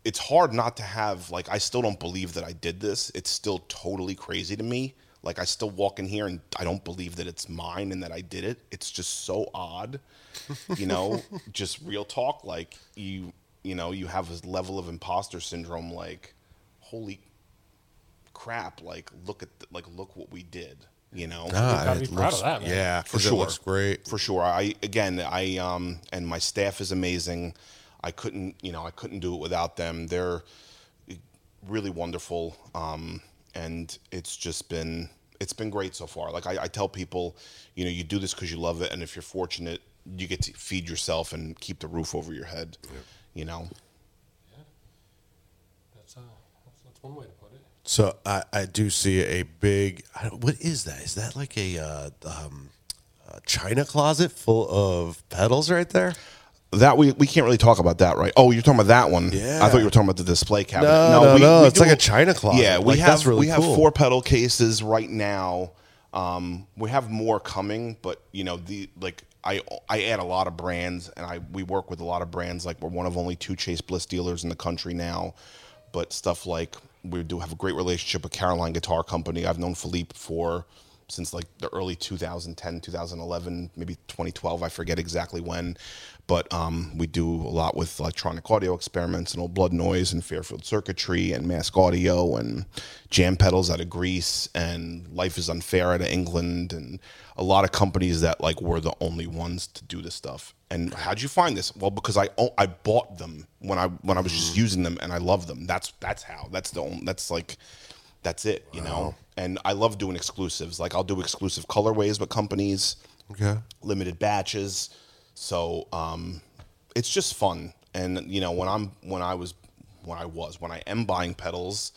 Speaker 3: it's hard not to have like I still don't believe that I did this. It's still totally crazy to me. Like I still walk in here and I don't believe that it's mine and that I did it. It's just so odd. You know, just real talk like you you know, you have this level of imposter syndrome like holy crap, like look at the, like look what we did, you know?
Speaker 2: Gotta
Speaker 1: it
Speaker 2: be proud
Speaker 1: looks-
Speaker 2: of that, man.
Speaker 1: Yeah,
Speaker 3: for sure.
Speaker 1: It looks great.
Speaker 3: For sure. I again, I um, and my staff is amazing. I couldn't, you know, I couldn't do it without them. They're really wonderful, um, and it's just been it's been great so far. Like I, I tell people, you know, you do this because you love it, and if you're fortunate, you get to feed yourself and keep the roof over your head. You know, Yeah,
Speaker 2: That's uh, that's, that's one way to put it.
Speaker 1: So I, I do see a big. I don't, what is that? Is that like a uh, um, a china closet full of pedals right there?
Speaker 3: that we we can't really talk about that, right? Oh, you're talking about that one.
Speaker 1: Yeah.
Speaker 3: I thought you were talking about the display cabinet.
Speaker 1: No, no,
Speaker 3: we-
Speaker 1: no,
Speaker 3: we
Speaker 1: it's like a china closet.
Speaker 3: Yeah, we
Speaker 1: Like,
Speaker 3: have
Speaker 1: that's really
Speaker 3: we have four pedal cases right now. Um, we have more coming, but you know the like I I add a lot of brands, and I we work with a lot of brands. Like we're one of only two Chase Bliss dealers in the country now, but stuff like we do have a great relationship with Caroline Guitar Company. I've known Philippe for since like the early 2010 2011 maybe 2012 i forget exactly when but um, we do a lot with electronic audio experiments and old blood noise and fairfield circuitry and mask audio and jam pedals out of greece and life is unfair out of england and a lot of companies that like were the only ones to do this stuff. And how'd you find this? Well because I I bought them when i when i was just using them and i love them. That's that's how. That's the only that's like that's it you know? And i love doing exclusives. Like i'll do exclusive colorways with companies.
Speaker 1: Okay.
Speaker 3: limited batches so um it's just fun and you know when i'm when i was when i was when i am buying pedals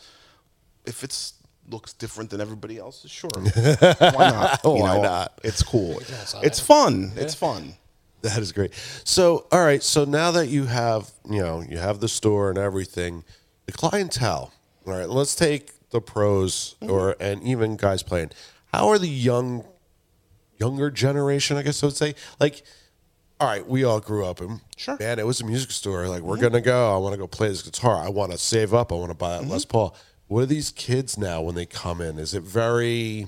Speaker 3: if it's looks different than everybody else's sure why not You
Speaker 1: Why
Speaker 3: know,
Speaker 1: not?
Speaker 3: it's cool it's fun it's fun
Speaker 1: That is great. So, all right. So now that you have, you know, you have the store and everything, the clientele. All right. Let's take the pros or and even guys playing. How are the young, younger generation? I guess I would say. Like, all right, we all grew up and
Speaker 3: Sure.
Speaker 1: man, it was a music store. Like, we're mm-hmm. gonna go. I want to go play this guitar. I want to save up. I want to buy a mm-hmm. Les Paul. What are these kids now when they come in? Is it very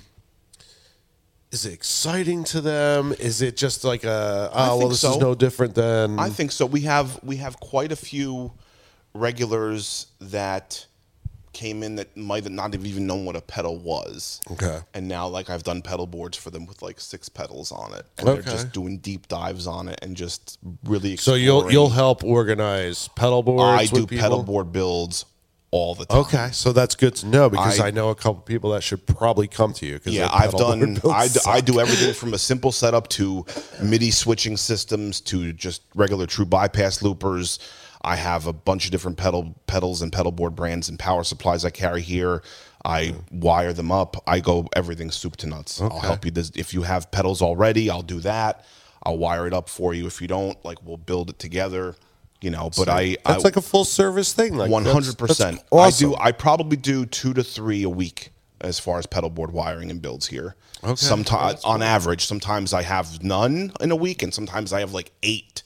Speaker 1: is it exciting to them? Is it just like a oh well this
Speaker 3: so.
Speaker 1: is no different than
Speaker 3: I think so. We have we have quite a few regulars that came in that might have not have even known what a pedal was.
Speaker 1: Okay.
Speaker 3: And now like I've done pedal boards for them with like six pedals on it. And
Speaker 1: Okay.
Speaker 3: they're just doing deep dives on it and just really
Speaker 1: so you'll you'll help organize pedal boards.
Speaker 3: I do
Speaker 1: people?
Speaker 3: pedal board builds all the time.
Speaker 1: Okay, so that's good to know because I,
Speaker 3: I-
Speaker 1: know a couple people that should probably come to you. Because
Speaker 3: Yeah, I've done. I, d- I do everything from a simple setup to MIDI switching systems to just regular true bypass loopers. I have a bunch of different pedal pedals and pedal board brands and power supplies I carry here. I wire them up. I go everything soup to nuts. I'll help you. This, if you have pedals already, I'll do that. I'll wire it up for you. If you don't, like we'll build it together. You know, but I
Speaker 1: That's
Speaker 3: I,
Speaker 1: like a full service thing. Like
Speaker 3: hundred percent. I do. I probably do two to three a week as far as pedal board wiring and builds here.
Speaker 1: Okay.
Speaker 3: Sometimes, on average, sometimes I have none in a week, and sometimes I have like eight.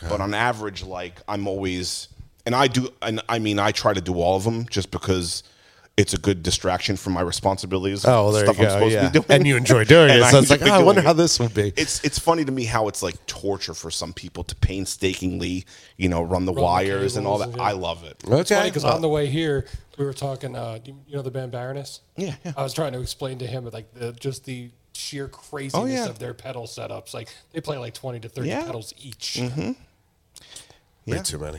Speaker 3: But on average, like I'm always, and I do, and I mean, I try to do all of them just because it's a good distraction from my responsibilities.
Speaker 1: Oh, well, there
Speaker 3: stuff
Speaker 1: you
Speaker 3: I'm
Speaker 1: go.
Speaker 3: supposed
Speaker 1: Yeah.
Speaker 3: to be doing,
Speaker 1: And you enjoy doing it. So it's like, oh, I wonder
Speaker 3: doing
Speaker 1: how this would be.
Speaker 3: it's it's funny to me how it's like torture for some people to painstakingly, you know, run the wires and all that.
Speaker 2: and
Speaker 3: I love it.
Speaker 2: It's funny
Speaker 1: Okay.
Speaker 2: because on the way here, we were talking. Uh, you, you know the band Baroness?
Speaker 3: Yeah, yeah.
Speaker 2: I was trying to explain to him like the, just the sheer craziness
Speaker 3: Oh, yeah.
Speaker 2: of their pedal setups. Like they play like twenty to thirty
Speaker 3: Yeah. Mm-hmm.
Speaker 2: pedals each.
Speaker 1: Way too many.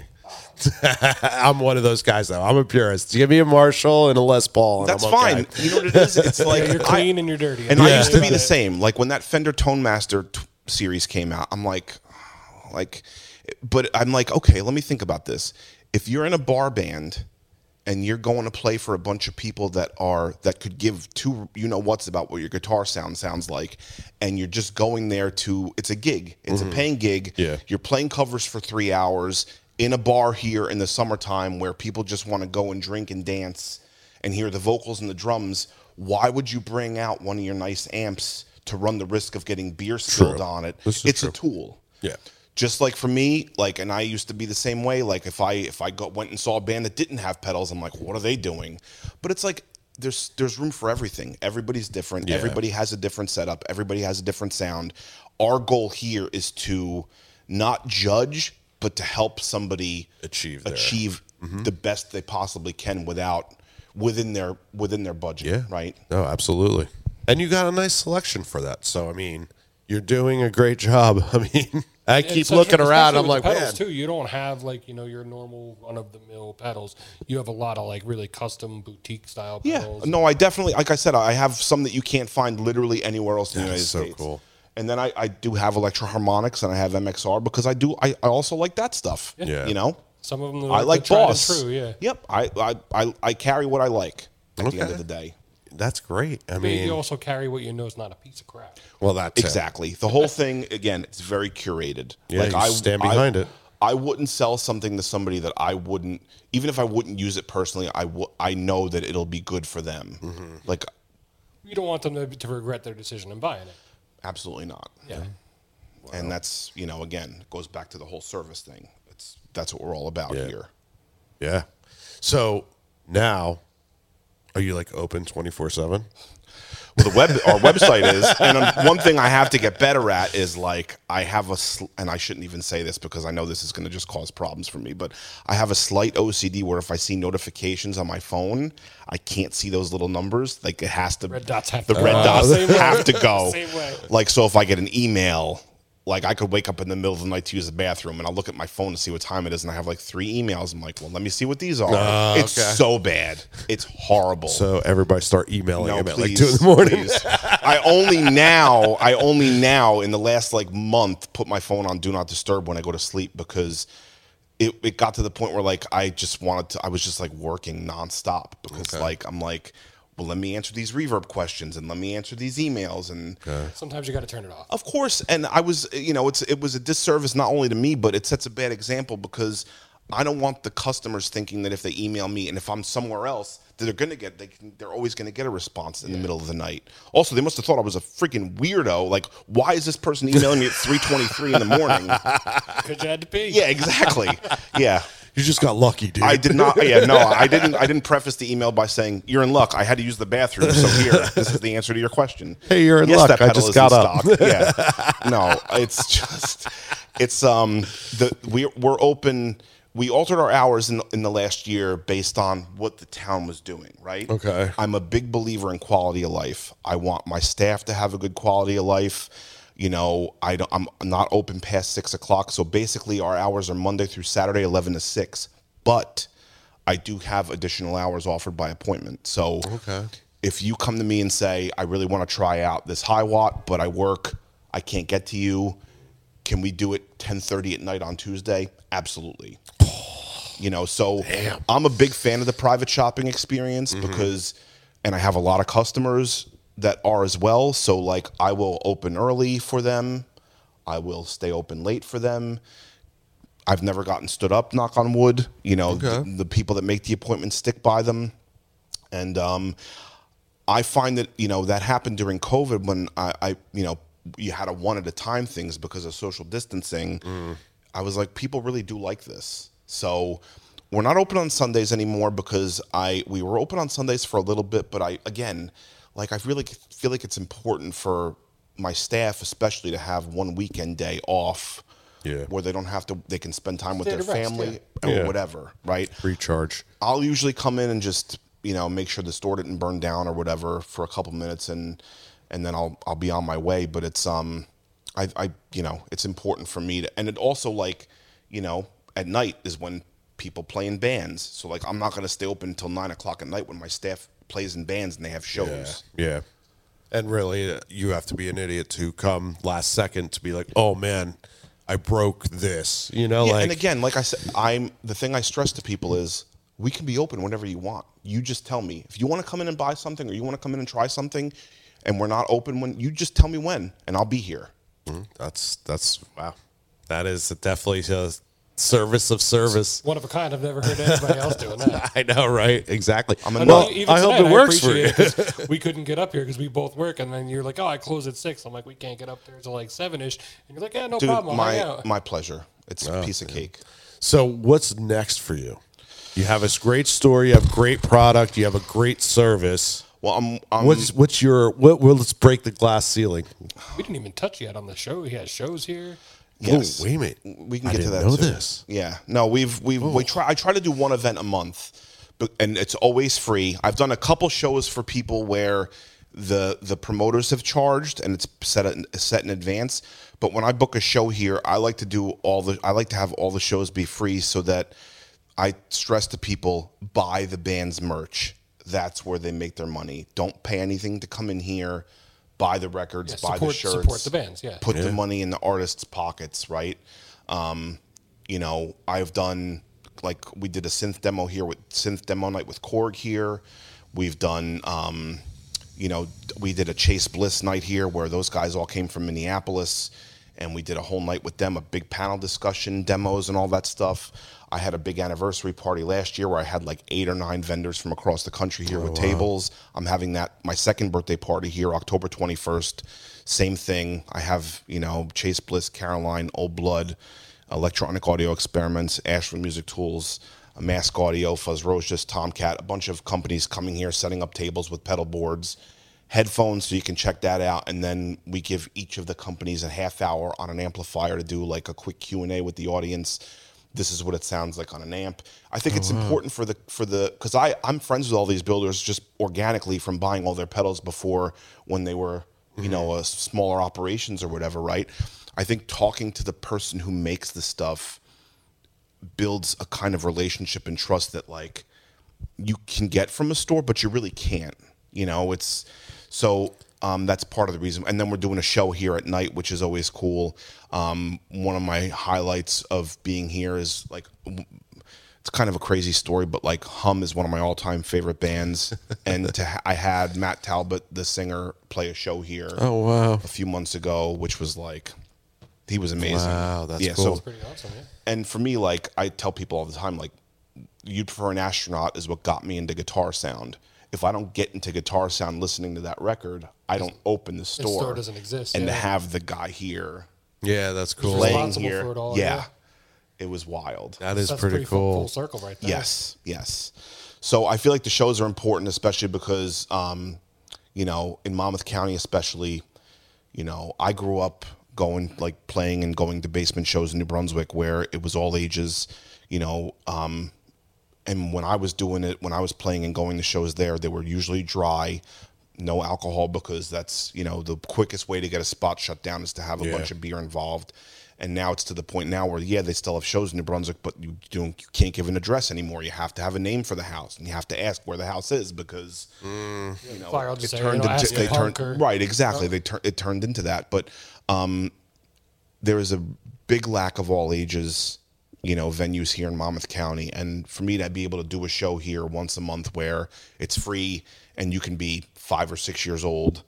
Speaker 1: I'm one of those guys though. I'm a purist. Give me a Marshall and a Les Paul. And
Speaker 3: That's
Speaker 1: I'm okay.
Speaker 3: fine. You know what it is? It's like
Speaker 2: you're
Speaker 3: I-
Speaker 2: clean and you're dirty.
Speaker 3: And I used to be the same. Like when that Fender Tone Master t- series came out, I'm like, like, but I'm like, okay, let me think about this. If you're in a bar band and you're going to play for a bunch of people that are that could give two you know what's about what your guitar sound sounds like, and you're just going there to it's a gig, it's a mm-hmm. paying gig.
Speaker 1: Yeah.
Speaker 3: You're playing covers for three hours in a bar here in the summertime where people just want to go and drink and dance and hear the vocals and the drums, why would you bring out one of your nice amps to run the risk of getting beer spilled
Speaker 1: True.
Speaker 3: on it?
Speaker 1: This is
Speaker 3: It's
Speaker 1: true.
Speaker 3: a tool.
Speaker 1: Yeah.
Speaker 3: Just like for me, like, and I used to be the same way. Like, if I if I got went and saw a band that didn't have pedals, I'm like, what are they doing? But it's like there's there's room for everything. Everybody's different.
Speaker 1: Yeah.
Speaker 3: Everybody has a different setup. Everybody has a different sound. Our goal here is to not judge, but to help somebody
Speaker 1: Achieve their-
Speaker 3: achieve
Speaker 1: Mm-hmm.
Speaker 3: the best they possibly can without within their within their budget.
Speaker 1: Yeah.
Speaker 3: Right.
Speaker 1: No, absolutely. And you got a nice selection for that. So I mean, you're doing a great job. I mean, I
Speaker 2: And
Speaker 1: keep
Speaker 2: especially-
Speaker 1: looking around. I'm
Speaker 2: with
Speaker 1: like,
Speaker 2: the pedals
Speaker 1: man.
Speaker 2: too. You don't have like you know your normal run of the mill pedals. You have a lot of like really custom boutique style pedals.
Speaker 3: Yeah.
Speaker 2: pedals.
Speaker 3: No, I definitely, like I said, I have some that you can't find literally anywhere else in the
Speaker 1: That
Speaker 3: United
Speaker 1: is so
Speaker 3: States.
Speaker 1: cool.
Speaker 3: And then I, I do have Electro-Harmonix and I have MXR because I do, I, I also like that stuff.
Speaker 1: Yeah.
Speaker 3: You know?
Speaker 2: Some of them
Speaker 3: I like
Speaker 2: tried
Speaker 3: Boss.
Speaker 2: True, yeah.
Speaker 3: Yep. I, I, I, I carry what I like at the end of the day.
Speaker 1: That's great. I
Speaker 2: But
Speaker 1: mean,
Speaker 2: you also carry what you know is not a piece of crap.
Speaker 1: well, that's it.
Speaker 3: Exactly. The whole thing, again, it's very curated.
Speaker 1: Yeah, you stand behind it.
Speaker 3: I wouldn't sell something to somebody that I wouldn't, even if I wouldn't use it personally, I w- I know that it'll be good for them.
Speaker 1: Mm-hmm.
Speaker 3: Like,
Speaker 2: You don't want them to, to regret their decision in buying it.
Speaker 3: absolutely not.
Speaker 2: Yeah.
Speaker 3: And that's, you know, again, goes back to the whole service thing. It's that's what we're all about
Speaker 1: Yeah.
Speaker 3: here.
Speaker 1: Yeah. So now, are you like open 24 7?
Speaker 3: Well, the web, our website is, and one thing I have to get better at is like I have a, sl- and I shouldn't even say this because I know this is going to just cause problems for me, but I have a slight OCD where if I see notifications on my phone, I can't see those little numbers. Like it has to,
Speaker 2: Red dots have
Speaker 3: the
Speaker 2: to
Speaker 3: red
Speaker 2: go.
Speaker 3: dots have to go.
Speaker 2: Same way.
Speaker 3: Like so, if I get an email. Like I could wake up in the middle of the night to use the bathroom, and I'll look at my phone to see what time it is, and I have like three emails. I'm like, "Well, let me see what these are."
Speaker 1: Ah,
Speaker 3: it's
Speaker 1: okay.
Speaker 3: so bad. It's horrible.
Speaker 1: So everybody start emailing
Speaker 3: No,
Speaker 1: him at like 2 in the morning.
Speaker 3: I only now, I only now in the last like month put my phone on do not disturb when I go to sleep because it, it got to the point where like I just wanted to, I was just like working nonstop because like I'm like, well, let me answer these reverb questions and let me answer these emails and
Speaker 2: Sometimes you got to turn it off.
Speaker 3: of course, and I was, you know, it's it was a disservice not only to me, but it sets a bad example because I don't want the customers thinking that if they email me and if I'm somewhere else, that they're gonna get they can, they're always gonna get a response in the middle of the night. Also, they must have thought I was a freaking weirdo. Like, why is this person emailing me at three twenty three in the morning?
Speaker 2: Because you had to pee.
Speaker 3: yeah, exactly. Yeah.
Speaker 1: You just got lucky, dude.
Speaker 3: I did not. Yeah, no, I didn't. I didn't preface the email by saying you're in luck. I had to use the bathroom, so here, this is the answer to your question.
Speaker 1: Hey, you're in luck. I
Speaker 3: pedal
Speaker 1: just
Speaker 3: is
Speaker 1: got up.
Speaker 3: stock. Yeah, no, it's just it's um the we we're open. We altered our hours in in the last year based on what the town was doing. Right.
Speaker 1: Okay.
Speaker 3: I'm a big believer in quality of life. I want my staff to have a good quality of life. You know, I don't, I'm not open past six o'clock. So basically, our hours are Monday through Saturday, eleven to six. But I do have additional hours offered by appointment. So
Speaker 1: Okay.
Speaker 3: if you come to me and say, I really want to try out this Hiwatt, but I work, I can't get to you, can we do it 1030 at night on Tuesday? Absolutely. You know, so I'm a big fan of the private shopping experience mm-hmm. because, and I have a lot of customers that are as well. So, like, I will open early for them, I will stay open late for them. I've never gotten stood up, knock on wood. You know,
Speaker 1: Okay.
Speaker 3: the, the people that make the appointments stick by them. And um, I find that, you know, that happened during COVID when I, I you know, you had a one at a time things because of social distancing. I was like, people really do like this. So we're not open on Sundays anymore because I we were open on Sundays for a little bit, but I again, like I really feel like it's important for my staff, especially, to have one weekend day off.
Speaker 1: Yeah.
Speaker 3: Where they don't have to, they can spend time with
Speaker 2: Stay
Speaker 3: their
Speaker 2: to rest,
Speaker 3: family
Speaker 2: yeah.
Speaker 3: or
Speaker 1: Yeah.
Speaker 3: whatever, right?
Speaker 1: Recharge.
Speaker 3: I'll usually come in and just you know make sure the store didn't burn down or whatever for a couple minutes and and then I'll I'll be on my way. But it's um I I you know it's important for me to and it also like you know at night is when people play in bands. So like I'm not gonna stay open until nine o'clock at night when my staff plays in bands and they have shows.
Speaker 1: Yeah. And really, you have to be an idiot to come last second to be like, oh man, I broke this. You know,
Speaker 3: Yeah,
Speaker 1: like
Speaker 3: and again, like I said, I'm the thing I stress to people is we can be open whenever you want. You just tell me if you want to come in and buy something or you want to come in and try something, and we're not open when you just tell me when, and I'll be here. Mm-hmm.
Speaker 1: that's that's wow. That is definitely service of service.
Speaker 2: One of a kind. I've never heard anybody else doing that.
Speaker 1: I know, right? Exactly.
Speaker 3: I'm
Speaker 2: I
Speaker 3: a
Speaker 2: know,
Speaker 3: nut.
Speaker 2: even
Speaker 1: I hope
Speaker 2: tonight,
Speaker 1: it works for
Speaker 2: appreciate
Speaker 1: you.
Speaker 2: it 'cause we couldn't get up here because we both work, and then you're like, "Oh, I close at 6. I'm like, "We can't get up there until like seven ish," and you're like, "Yeah, no
Speaker 3: Dude,
Speaker 2: problem. I'll hang
Speaker 3: my
Speaker 2: out."
Speaker 3: my pleasure. It's a oh, piece of cake.
Speaker 1: So, what's next for you? You have a great story. You have great product. You have a great service.
Speaker 3: Well, I'm, I'm
Speaker 1: What's what's your what? Well, let's break the glass ceiling.
Speaker 2: we didn't even touch yet on the show. He has shows here.
Speaker 3: Yes.
Speaker 1: Oh, wait a minute.
Speaker 3: We can
Speaker 1: I
Speaker 3: get to that
Speaker 1: know
Speaker 3: too.
Speaker 1: this.
Speaker 3: Yeah. No, we've we've we oh. try. I try to do one event a month, but and it's always free. I've done a couple shows for people where the the promoters have charged and it's set in, set in advance. But when I book a show here, I like to do all the. I like to have all the shows be free so that I stress to people buy the band's merch. That's where they make their money. Don't pay anything to come in here. Buy the records,
Speaker 2: Yeah,
Speaker 3: buy the shirts,
Speaker 2: support the bands, yeah.
Speaker 3: Put the money in the artists' pockets, right? Um, you know, I've done like we did a synth demo here with synth demo night with Korg here. We've done, um, you know, we did a Chase Bliss night here where those guys all came from Minneapolis, and we did a whole night with them, a big panel discussion, demos, and all that stuff. I had a big anniversary party last year where I had like eight or nine vendors from across the country here oh, with tables. I'm having that my second birthday party here, October 21st. Same thing. I have you know Chase Bliss, Caroline, Old Blood, Electronic Audio Experiments, Ashland Music Tools, uh, Mask Audio, Fuzzrocious, Tomcat, a bunch of companies coming here, setting up tables with pedal boards, headphones, so you can check that out. And then we give each of the companies a half hour on an amplifier to do like a quick Q and A with the audience. This is what it sounds like on an amp. I think it's mm-hmm. important for the for the because I I'm friends with all these builders just organically from buying all their pedals before when they were you know mm-hmm. uh, a smaller operations or whatever, right? I think talking to the person who makes the stuff builds a kind of relationship and trust that like you can get from a store, but you really can't. You know, it's so um, that's part of the reason. And then we're doing a show here at night, which is always cool. Um, one of my highlights of being here is like it's kind of a crazy story, but like Hum is one of my all-time favorite bands, and to I had Matt Talbot, the singer, play a show here.
Speaker 1: Oh, wow.
Speaker 3: A few months ago, which was like he was amazing.
Speaker 1: Wow, that's
Speaker 3: yeah,
Speaker 1: cool.
Speaker 3: So
Speaker 2: Pretty awesome, yeah.
Speaker 3: and for me, like I tell people all the time, like you'd prefer an astronaut is what got me into guitar sound. If I don't get into guitar sound listening to that record, I don't open the store.
Speaker 2: store doesn't exist,
Speaker 3: And to have the guy here
Speaker 1: Yeah, that's cool.
Speaker 3: playing
Speaker 2: responsible
Speaker 3: here,
Speaker 2: for it all,
Speaker 3: yeah,
Speaker 2: yeah.
Speaker 3: it was wild.
Speaker 1: That is
Speaker 2: That's
Speaker 1: pretty,
Speaker 2: full-
Speaker 1: cool.
Speaker 2: Full circle right there.
Speaker 3: Yes, yes. So I feel like the shows are important, especially because, um, you know, in Monmouth County, especially, you know, I grew up going like playing and going to basement shows in New Brunswick where it was all ages, you know, um, and when I was doing it, when I was playing and going to shows there, they were usually dry. No alcohol because that's you know the quickest way to get a spot shut down is to have a
Speaker 1: Yeah.
Speaker 3: bunch of beer involved. And now it's to the point now where yeah they still have shows in New Brunswick, but you don't you can't give an address anymore. You have to have a name for the house, and you have to ask where the house is because you know
Speaker 2: Fire, I'll
Speaker 3: it turned into they turned
Speaker 2: or-
Speaker 3: right exactly they tur- it turned into that. But um, there is a big lack of all ages, you know, venues here in Monmouth County. And for me to be able to do a show here once a month where it's free and you can be five or six years old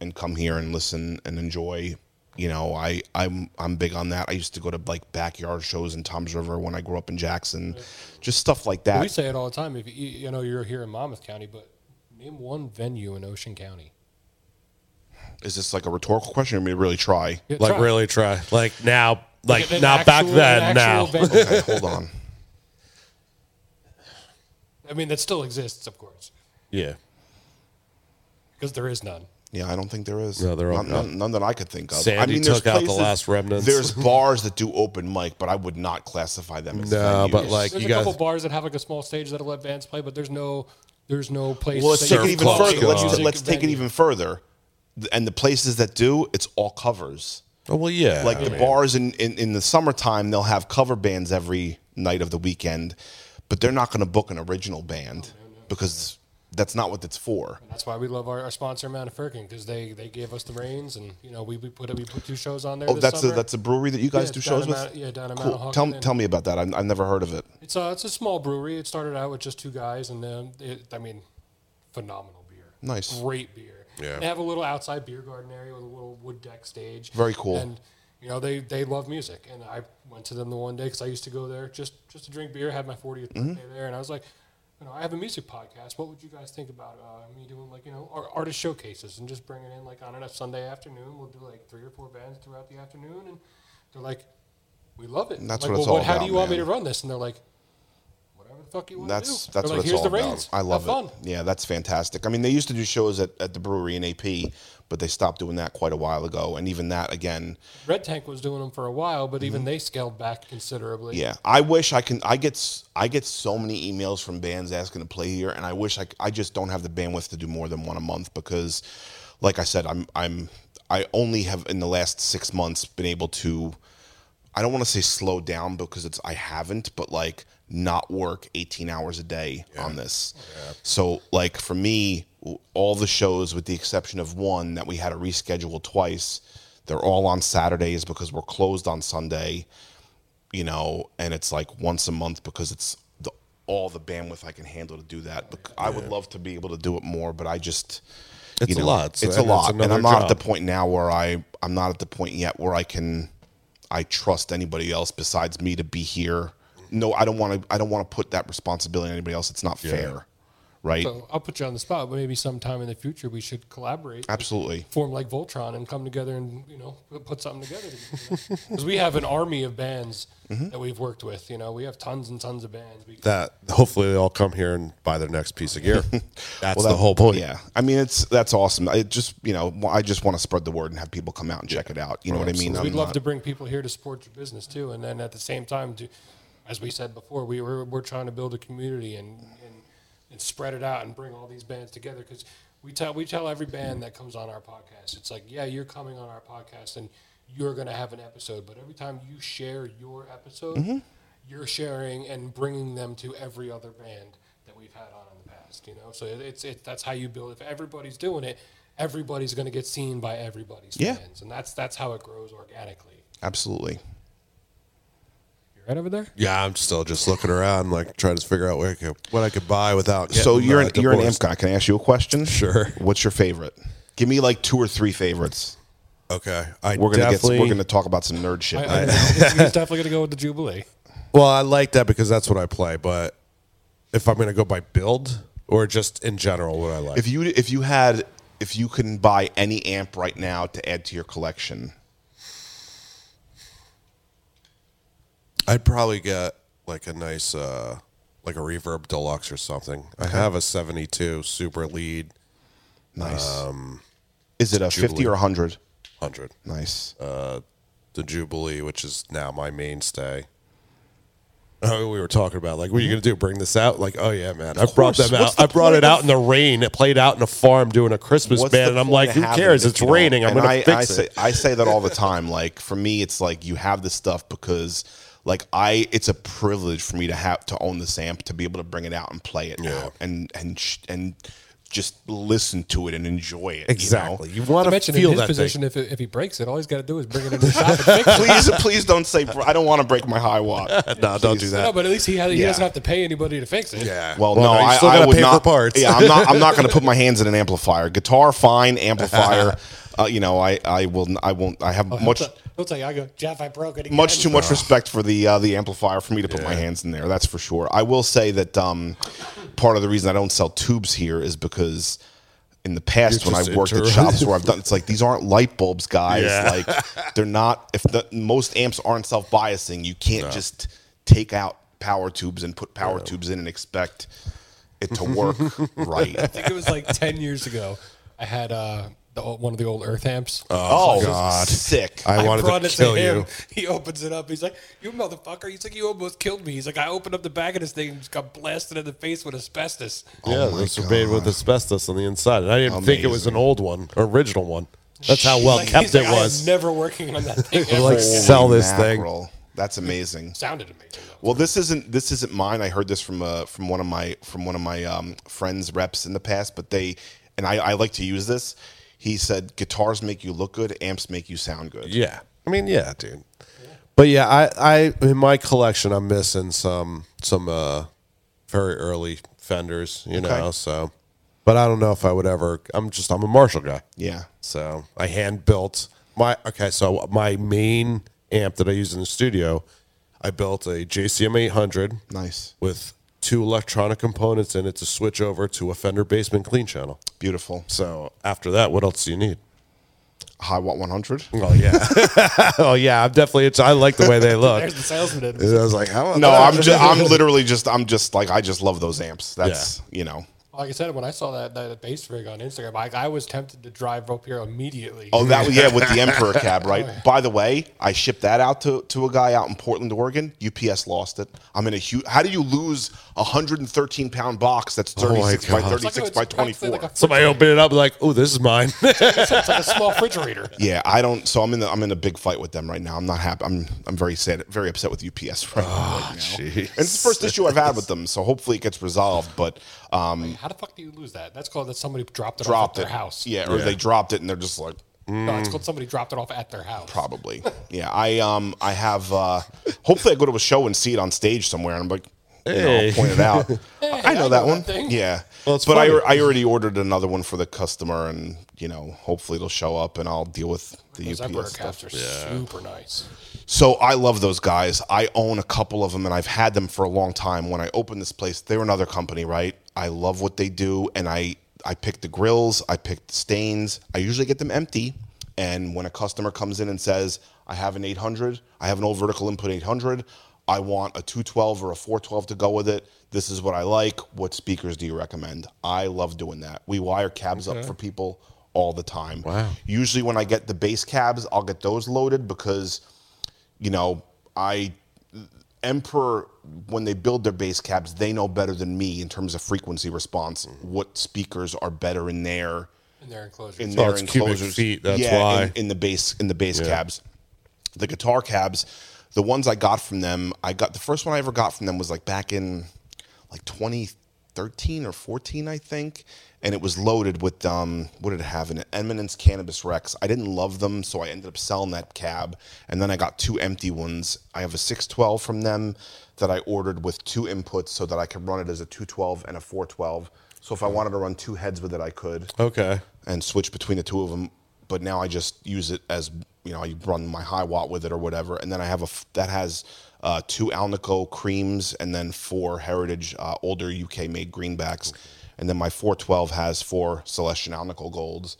Speaker 3: and come here and listen and enjoy. You know, I I'm I'm big on that. I used to go to like backyard shows in Tom's River when I grew up in Jackson, just stuff like that.
Speaker 2: We say it all the time. If you, you know you're here in Monmouth County, but name one venue in Ocean County.
Speaker 3: Is this like a rhetorical question? Or me to really try?
Speaker 2: Yeah,
Speaker 1: Like
Speaker 2: try.
Speaker 1: really try. Like now, like
Speaker 2: An
Speaker 1: not back then. Now.
Speaker 3: Okay, hold on.
Speaker 2: I mean, that still exists, of course,
Speaker 1: yeah.
Speaker 2: Because there is none.
Speaker 3: Yeah, I don't think there is.
Speaker 1: No, there are
Speaker 3: none, none, none that I could think of.
Speaker 1: Sandy
Speaker 3: I mean, there's
Speaker 1: took out the
Speaker 3: places-
Speaker 1: last remnants.
Speaker 3: There's bars that do open mic, but I would not classify them as
Speaker 1: No,
Speaker 3: venues.
Speaker 1: but like
Speaker 2: There's
Speaker 1: you
Speaker 2: a
Speaker 1: guys.
Speaker 2: couple bars that have like a small stage that'll let bands play, but there's no, there's no place.
Speaker 3: well, let's
Speaker 2: that
Speaker 3: take it
Speaker 2: can
Speaker 3: even
Speaker 1: clubs
Speaker 2: play
Speaker 3: further. Let's
Speaker 1: on.
Speaker 2: music
Speaker 3: let's take it
Speaker 2: venue.
Speaker 3: even further. And the places that do, it's all covers.
Speaker 1: oh well, yeah.
Speaker 3: Like
Speaker 1: I
Speaker 3: the
Speaker 1: mean,
Speaker 3: bars in, in in the summertime, they'll have cover bands every night of the weekend, but they're not going to book an original band because that's not what it's for.
Speaker 2: That's why we love our, our sponsor, Manafirkin, because they, they gave us the reins, and you know we, we put we put two shows on there.
Speaker 3: Oh,
Speaker 2: this
Speaker 3: that's a, that's a brewery that you guys
Speaker 2: Yeah,
Speaker 3: do shows with.
Speaker 2: Mount- yeah, down in Mount
Speaker 3: cool.
Speaker 2: Hawken
Speaker 3: Tell tell me about that. I've, I've never heard of it.
Speaker 2: It's a it's a small brewery. It started out with just two guys, and then it, I mean, phenomenal beer.
Speaker 3: Nice.
Speaker 2: great beer.
Speaker 1: Yeah.
Speaker 2: They have a little outside beer garden area with a little wood deck stage.
Speaker 3: Very cool.
Speaker 2: And you know they they love music, and I went to them the one day because I used to go there just just to drink beer. Had my 40th
Speaker 3: Mm-hmm.
Speaker 2: birthday there, and I was like. You know, I have a music podcast. What would you guys think about uh, me doing like you know ar- artist showcases and just bringing in like on a Sunday afternoon? We'll do like three or four bands throughout the afternoon, and they're like, "We love it."
Speaker 3: And that's
Speaker 2: like,
Speaker 3: what it's
Speaker 2: well,
Speaker 3: all
Speaker 2: How
Speaker 3: about,
Speaker 2: do you want me to run this? And they're like, "Whatever the fuck you want
Speaker 3: That's
Speaker 2: to do."
Speaker 3: that's
Speaker 2: They're
Speaker 3: what
Speaker 2: like,
Speaker 3: it's
Speaker 2: Here's
Speaker 3: all
Speaker 2: the
Speaker 3: about.
Speaker 2: reins.
Speaker 3: I love
Speaker 2: Have
Speaker 3: it.
Speaker 2: fun.
Speaker 3: Yeah, that's fantastic. I mean, they used to do shows at, at the brewery in AP, but they stopped doing that quite a while ago. And even that, again,
Speaker 2: Red Tank was doing them for a while, but even they scaled back considerably.
Speaker 3: Mm-hmm. yeah. I wish I can. I get s- I get so many emails from bands asking to play here, and I wish I c- I just don't have the bandwidth to do more than one a month because, like I said, I'm I'm I only have in the last six months been able to. I don't want to say slow down because it's I haven't, but like not work 18 hours a day on this. Oh, so like for me, all the shows with the exception of one that we had to reschedule twice, they're all on Saturdays because we're closed on Sunday. You know, and it's like once a month because it's the all the bandwidth I can handle to do that. Bec- I would love to be able to do it more, but I just
Speaker 1: It's
Speaker 3: you
Speaker 1: a lot, so-
Speaker 3: It's a lot, and I'm not at the point now where I I'm not at the point yet where I can I trust anybody else besides me to be here. No, I don't want to. I don't want to put that responsibility on anybody else. It's not fair, right?
Speaker 2: So I'll put you on the spot, but maybe sometime in the future we should collaborate.
Speaker 3: Absolutely.
Speaker 2: Form like Voltron and come together and you know put something together. Because we have an army of bands
Speaker 3: Mm-hmm.
Speaker 2: that we've worked with. You know, we have tons and tons of bands. We,
Speaker 1: that hopefully they all come here and buy their next piece of gear. That's
Speaker 3: Well,
Speaker 1: the whole point.
Speaker 3: Yeah, I mean it's that's awesome. I just you know I just want to spread the word and have people come out and check it out. You know what I mean?
Speaker 2: We'd
Speaker 3: I'm
Speaker 2: love
Speaker 3: not-
Speaker 2: to bring people here to support your business too, and then at the same time, to, as we said before, we were we're trying to build a community and and, and spread it out and bring all these bands together because we tell we tell every band that comes on our podcast, it's like yeah, you're coming on our podcast and you're going to have an episode, but every time you share your episode,
Speaker 3: Mm-hmm.
Speaker 2: you're sharing and bringing them to every other band that we've had on in the past. You know, so it, it's it, that's how you build. If everybody's doing it. Everybody's going to get seen by everybody's
Speaker 3: Yeah.
Speaker 2: fans, and that's that's how it grows organically.
Speaker 3: absolutely.
Speaker 2: You right over there?
Speaker 1: Yeah, I'm still just looking around, like trying to figure out where I could, what I could buy without.
Speaker 3: So
Speaker 1: getting,
Speaker 3: you're
Speaker 1: uh,
Speaker 3: an, you're an amp
Speaker 1: divorced.
Speaker 3: guy. Can I ask you a question?
Speaker 1: Sure.
Speaker 3: What's your favorite? Give me like two or three favorites.
Speaker 1: Okay, I
Speaker 3: We're gonna
Speaker 1: definitely.
Speaker 3: get. We're gonna talk about some nerd shit.
Speaker 2: I, I know. He's definitely going to go with the Jubilee.
Speaker 1: well, I like that because that's what I play. But if I'm going to go by build or just in general, what I like,
Speaker 3: If you if you had if you can buy any amp right now to add to your collection,
Speaker 1: I'd probably get like a nice, uh, like a Reverb Deluxe or something. I have a 72 Super Lead
Speaker 3: nice. is it a fifty
Speaker 1: Um, Jubilee.
Speaker 3: or a hundred?
Speaker 1: 100.
Speaker 3: Nice.
Speaker 1: Uh, the Jubilee, which is now my mainstay. Oh, we were talking about like, what are you gonna do? Bring this out? Like, oh yeah, man, I brought
Speaker 3: course.
Speaker 1: them
Speaker 3: What's
Speaker 1: out.
Speaker 3: the
Speaker 1: I brought it
Speaker 3: point
Speaker 1: out in the rain. It played out in a farm doing a Christmas
Speaker 3: What's
Speaker 1: band,
Speaker 3: the
Speaker 1: and I'm
Speaker 3: point
Speaker 1: like,
Speaker 3: of
Speaker 1: who
Speaker 3: having
Speaker 1: cares?
Speaker 3: it
Speaker 1: It's
Speaker 3: if you don't-
Speaker 1: raining. I'm
Speaker 3: and
Speaker 1: gonna
Speaker 3: I,
Speaker 1: fix
Speaker 3: I
Speaker 1: it.
Speaker 3: Say, I say that all the time. Like for me, it's like you have this stuff because, like I, it's a privilege for me to have to own this amp to be able to bring it out and play it
Speaker 1: Yeah.
Speaker 3: out and and sh- and just listen to it and enjoy it.
Speaker 1: exactly.
Speaker 3: You
Speaker 1: You, want
Speaker 2: To
Speaker 1: to
Speaker 2: mention
Speaker 1: feel
Speaker 2: in his
Speaker 1: that
Speaker 2: position,
Speaker 1: thing.
Speaker 2: if, it, if he breaks it, all he's got to do is bring it in the shop and fix it.
Speaker 3: please, please don't say. I don't want to break my Hiwatt.
Speaker 1: No, don't do that.
Speaker 2: No, but at least he, has, he
Speaker 3: Yeah.
Speaker 2: doesn't have to pay anybody to fix it.
Speaker 1: Yeah.
Speaker 3: Well, no,
Speaker 1: you
Speaker 3: I,
Speaker 1: still
Speaker 3: I
Speaker 1: gotta
Speaker 3: would
Speaker 1: pay
Speaker 3: not.
Speaker 1: for parts.
Speaker 3: Yeah, I'm not. I'm not going to put my hands in an amplifier. Guitar, fine. Amplifier, uh, you know, I, I will. I won't. I have much.
Speaker 2: He'll tell you, I go, Jeff, I broke it again.
Speaker 3: much too much respect for the uh, the amplifier for me to put my hands in there. That's for sure. I will say that um, part of the reason I don't sell tubes here is because in the past
Speaker 1: You're
Speaker 3: when I've worked at shops where I've done, it's like these aren't light bulbs, guys.
Speaker 1: Yeah.
Speaker 3: Like they're not. If the most amps aren't self biasing, you can't just take out power tubes and put power tubes in and expect it to work right.
Speaker 2: I think it was like 10 years ago. I had uh, the, old- one of the old Earth amps.
Speaker 3: Oh,
Speaker 1: God.
Speaker 3: sick.
Speaker 1: I wanted
Speaker 2: brought
Speaker 1: to
Speaker 2: it
Speaker 1: kill
Speaker 2: to him.
Speaker 1: you.
Speaker 2: He opens it up. He's like, "You motherfucker!" He's like, "You almost killed me." He's like, "I opened up the back of this thing and just got blasted in the face with asbestos."
Speaker 1: Yeah,
Speaker 3: Oh my
Speaker 1: those were made with asbestos on the inside, and I didn't think it was an
Speaker 3: Amazing.
Speaker 1: old one, original one. That's how well
Speaker 2: Like,
Speaker 1: kept
Speaker 2: he's like,
Speaker 1: it
Speaker 2: "I am
Speaker 1: was.
Speaker 2: never working on that thing. ever
Speaker 1: like,
Speaker 2: again."
Speaker 1: sell this thing.
Speaker 3: mackerel. That's amazing.
Speaker 2: Sounded amazing. Though.
Speaker 3: Well, this isn't this isn't mine. I heard this from uh, from one of my from one of my um, friends reps in the past, but they and I, I like to use this. He said guitars make you look good, amps make you sound good.
Speaker 1: Yeah, I mean, yeah, dude. But yeah, I, I in my collection, I'm missing some some uh, very early Fenders, you know. So, but I don't know if I would ever. I'm just I'm a Marshall guy.
Speaker 3: Yeah.
Speaker 1: So I hand built my okay. So my main amp that I use in the studio, I built a JCM 800
Speaker 3: Nice.
Speaker 1: with two electronic components and it's a switch over to a Fender Bassman clean channel.
Speaker 3: Beautiful.
Speaker 1: So after that, what else do you need?
Speaker 3: Hiwatt 100.
Speaker 1: Oh yeah, oh yeah. I'm definitely. It's, I like the way they look.
Speaker 2: There's the salesman. in
Speaker 1: I was like, how?
Speaker 3: No, I'm just I'm literally just I'm just like I just love those amps. That's you know.
Speaker 2: Like I said, when I saw that, that bass rig on Instagram, I, I was tempted to drive up here immediately.
Speaker 3: Oh, that yeah, with the Emperor cab, right? By the way, I shipped that out to, to a guy out in Portland, Oregon. UPS lost it. I'm in a huge. How do you lose a 113 pound box that's
Speaker 1: Oh my
Speaker 3: 36 by
Speaker 2: like
Speaker 3: 36 by 24?
Speaker 2: Like
Speaker 1: Somebody open it up like, oh, this is mine.
Speaker 2: it's like a small refrigerator.
Speaker 3: yeah, I don't. So I'm in the I'm in a big fight with them right now. I'm not happy. I'm I'm very sad, very upset with UPS right,
Speaker 1: Ah,
Speaker 3: right now.
Speaker 1: jeez.
Speaker 3: And it's the first issue I've had with them, so hopefully it gets resolved. But um,
Speaker 2: How the fuck do you lose that? That's called that somebody dropped it
Speaker 3: dropped
Speaker 2: off at
Speaker 3: it.
Speaker 2: their house.
Speaker 3: Yeah, or
Speaker 1: Yeah.
Speaker 3: they dropped it and they're just like.
Speaker 2: No, it's called somebody dropped it off at their house.
Speaker 3: Probably. Yeah. I um I have uh hopefully I go to a show and see it on stage somewhere and I'm like you know, I'll point it out. I know
Speaker 2: I
Speaker 3: that
Speaker 2: know
Speaker 3: one.
Speaker 2: that thing.
Speaker 3: Yeah.
Speaker 1: Well,
Speaker 3: but I. I already ordered another one for the customer and you know, hopefully it'll show up and I'll deal with the
Speaker 2: Those Emperor
Speaker 3: UPS
Speaker 2: caps
Speaker 3: stuff.
Speaker 2: are super nice.
Speaker 3: So I love those guys. I own a couple of them and I've had them for a long time. When I opened this place, they were another company, right? I love what they do and I I pick the grills, I pick the stains. I usually get them empty. And when a customer comes in and says, I have an 800, I have an old vertical input 800, I want a 212 or a 412 to go with it. This is what I like. What speakers do you recommend? I love doing that. We wire cabs up for people all the time.
Speaker 1: Wow.
Speaker 3: Usually when I get the bass cabs, I'll get those loaded because you know, I Emperor when they build their bass cabs, they know better than me in terms of frequency response. Mm-hmm. What speakers are better in their
Speaker 2: In their enclosures.
Speaker 3: in
Speaker 1: Oh,
Speaker 3: their
Speaker 1: it's cubic
Speaker 3: enclosures?
Speaker 1: feet, that's
Speaker 3: yeah,
Speaker 1: why.
Speaker 3: In, in the bass in the bass cabs, the guitar cabs, the ones I got from them, I got the first one I ever got from them was like back in like 2013 or 14, I think. And it was loaded with um, what did it have in it? Eminence Cannabis Rex. I didn't love them, so I ended up selling that cab. And then I got two empty ones. I have a 612 from them that I ordered with two inputs so that I could run it as a 212 and a 412. So if I wanted to run two heads with it, I could
Speaker 1: okay.
Speaker 3: and switch between the two of them. But now I just use it as you know, I run my Hiwatt with it or whatever, and then I have a that has uh, two Alnico creams and then four Heritage uh, older UK made greenbacks, and then my 412 has four Celestion Alnico golds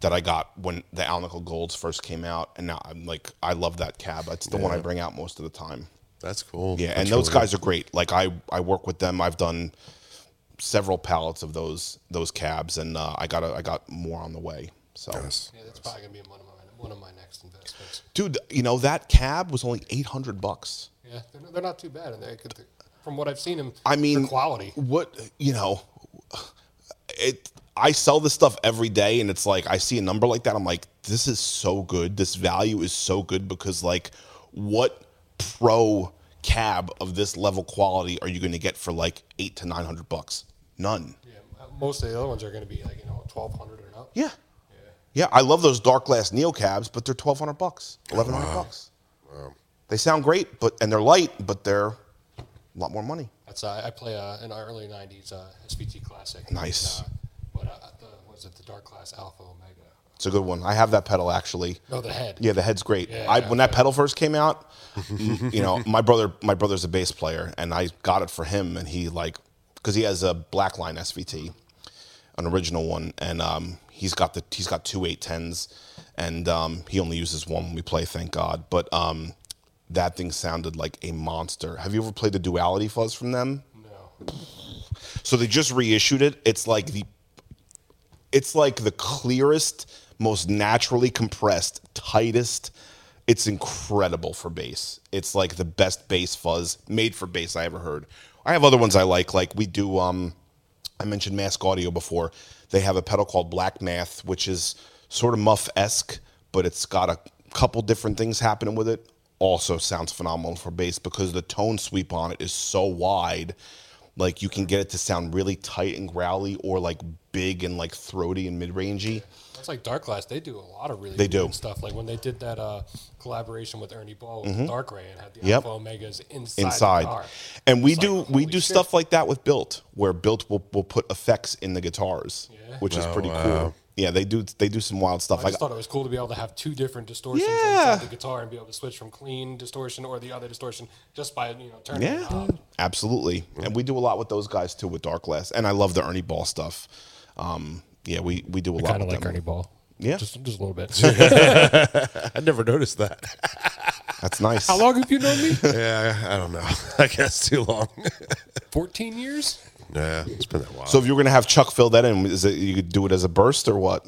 Speaker 3: that I got when the Alnico golds first came out, and now I'm like I love that cab. It's the one I bring out most of the time.
Speaker 1: That's cool.
Speaker 3: Yeah,
Speaker 1: That's
Speaker 3: and those
Speaker 1: really
Speaker 3: guys are great. Like I, I work with them. I've done several pallets of those those cabs, and uh, I got a, I got more on the way. So,
Speaker 1: Yes.
Speaker 2: Yeah, that's probably gonna be one of my one of my next investments.
Speaker 3: dude, you know that cab was only eight hundred bucks.
Speaker 2: Yeah, they're not, they're not too bad, and they could, from what I've seen them,
Speaker 3: I mean,
Speaker 2: quality.
Speaker 3: What you know, it. I sell this stuff every day, and it's like I see a number like that. I'm like, this is so good. This value is so good because like, what pro cab of this level quality are you going to get for like eight to nine hundred bucks? None.
Speaker 2: Yeah, most of the other ones are gonna be like you know twelve hundred or not
Speaker 3: Yeah. Yeah, I love those Darkglass neo cabs, but they're twelve hundred bucks, eleven hundred bucks. They sound great, but and they're light, but they're a lot more money.
Speaker 2: That's uh, I play uh, an early '90s uh, SVT classic.
Speaker 3: Nice.
Speaker 2: Uh, but uh, the, was it the Darkglass Alpha Omega?
Speaker 3: It's a good one. I have that pedal actually.
Speaker 2: No, the head.
Speaker 3: Yeah, the head's great.
Speaker 2: Yeah,
Speaker 3: I, when that pedal first came out, you know, my brother, my brother's a bass player, and I got it for him, and he like, because he has a Blackline SVT, an original one, and um, he's got the he's got two eight tens, and um, he only uses one when we play, thank God. But um, that thing sounded like a monster. Have you ever played the Duality fuzz from them?
Speaker 2: No.
Speaker 3: So they just reissued it. It's like the it's like the clearest, most naturally compressed, tightest. It's incredible for bass. It's like the best bass fuzz made for bass I ever heard. I have other ones I like. Like we do um I mentioned Mask Audio before. They have a pedal called Black Math, which is sort of muff esque, but it's got a couple different things happening with it. Also sounds phenomenal for bass because the tone sweep on it is so wide. Like you can get it to sound really tight and growly, or like big and like throaty and mid rangey.
Speaker 2: That's like Darkglass. They do a lot of really
Speaker 3: They do.
Speaker 2: stuff. Like when they did that uh, collaboration with Ernie Ball with Darkray and had the
Speaker 3: Mm-hmm. Yep.
Speaker 2: Alpha Omegas inside,
Speaker 3: inside.
Speaker 2: the car.
Speaker 3: And we
Speaker 2: It's
Speaker 3: do
Speaker 2: like,
Speaker 3: we do
Speaker 2: shit.
Speaker 3: stuff like that with Bilt, where Bilt will, will put effects in the guitars,
Speaker 2: Yeah.
Speaker 3: which is
Speaker 1: Oh,
Speaker 3: pretty
Speaker 1: wow.
Speaker 3: cool. Yeah, they do they do some wild stuff.
Speaker 2: I
Speaker 3: Like
Speaker 2: just thought it was cool to be able to have two different distortions
Speaker 3: Yeah.
Speaker 2: inside the guitar and be able to switch from clean distortion or the other distortion just by you know turning
Speaker 3: yeah,
Speaker 2: the knob.
Speaker 3: absolutely. And we do a lot with those guys too with Darkglass. And I love the Ernie Ball stuff. Um, yeah, we we do a lot
Speaker 2: Kind of like
Speaker 3: them.
Speaker 2: Ernie Ball.
Speaker 3: Yeah.
Speaker 2: just just a little bit.
Speaker 1: I never noticed that.
Speaker 3: That's nice.
Speaker 2: How long have you known me?
Speaker 1: yeah, I don't know. I guess too long.
Speaker 2: Fourteen years.
Speaker 1: Yeah, it's been a while.
Speaker 3: So if you were gonna have Chuck fill that in, is it you could do it as a burst or what?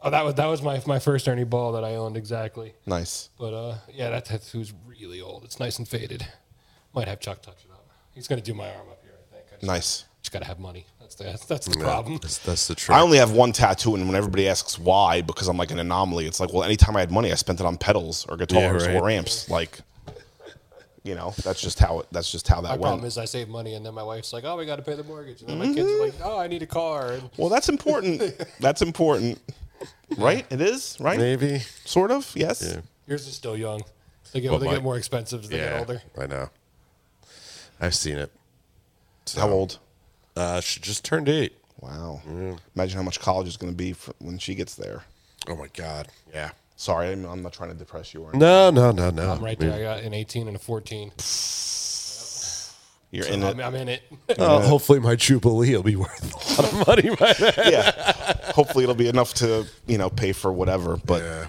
Speaker 2: Oh, that was that was my my first Ernie Ball that I owned exactly.
Speaker 3: Nice.
Speaker 2: But uh, yeah, that tattoo's really old. It's nice and faded. Might have Chuck touch it up. He's gonna do my arm up here. I think. I just,
Speaker 3: Nice.
Speaker 2: Just gotta have money. That's the that's, that's the
Speaker 1: Yeah,
Speaker 2: problem.
Speaker 1: That's, that's the truth.
Speaker 3: I only have one tattoo, and when everybody asks why, because I'm like an anomaly, it's like, well, anytime I had money, I spent it on pedals or guitars
Speaker 1: right.
Speaker 3: or amps. Like, you know, that's just how it. That's just how that
Speaker 2: My
Speaker 3: went.
Speaker 2: problem is I save money and then my wife's like, "Oh, we got to pay the mortgage," and then my kids are like, "Oh, I need a car." And
Speaker 3: well, that's important. that's important, right? It is, right?
Speaker 1: Maybe.
Speaker 3: Sort of. Yes.
Speaker 1: Yeah.
Speaker 2: yours is still young. They get
Speaker 1: Well,
Speaker 2: they
Speaker 1: my-
Speaker 2: get more expensive as they get older.
Speaker 1: I know. I've seen it.
Speaker 3: How old?
Speaker 1: Uh, she just turned eight.
Speaker 3: Wow. Imagine how much college is going to be for when she gets there.
Speaker 1: Oh my god. Yeah.
Speaker 3: Sorry, I'm, I'm not trying to depress you or anything.
Speaker 1: No, no, no, no.
Speaker 2: I'm right there. I got an 18 and a 14.
Speaker 3: You're
Speaker 2: So
Speaker 3: in
Speaker 2: I'm,
Speaker 3: it.
Speaker 2: I'm in it.
Speaker 1: Uh, hopefully, my jubilee will be worth a lot of money by then.
Speaker 3: yeah. Hopefully, it'll be enough to you know pay for whatever. But
Speaker 1: Yeah.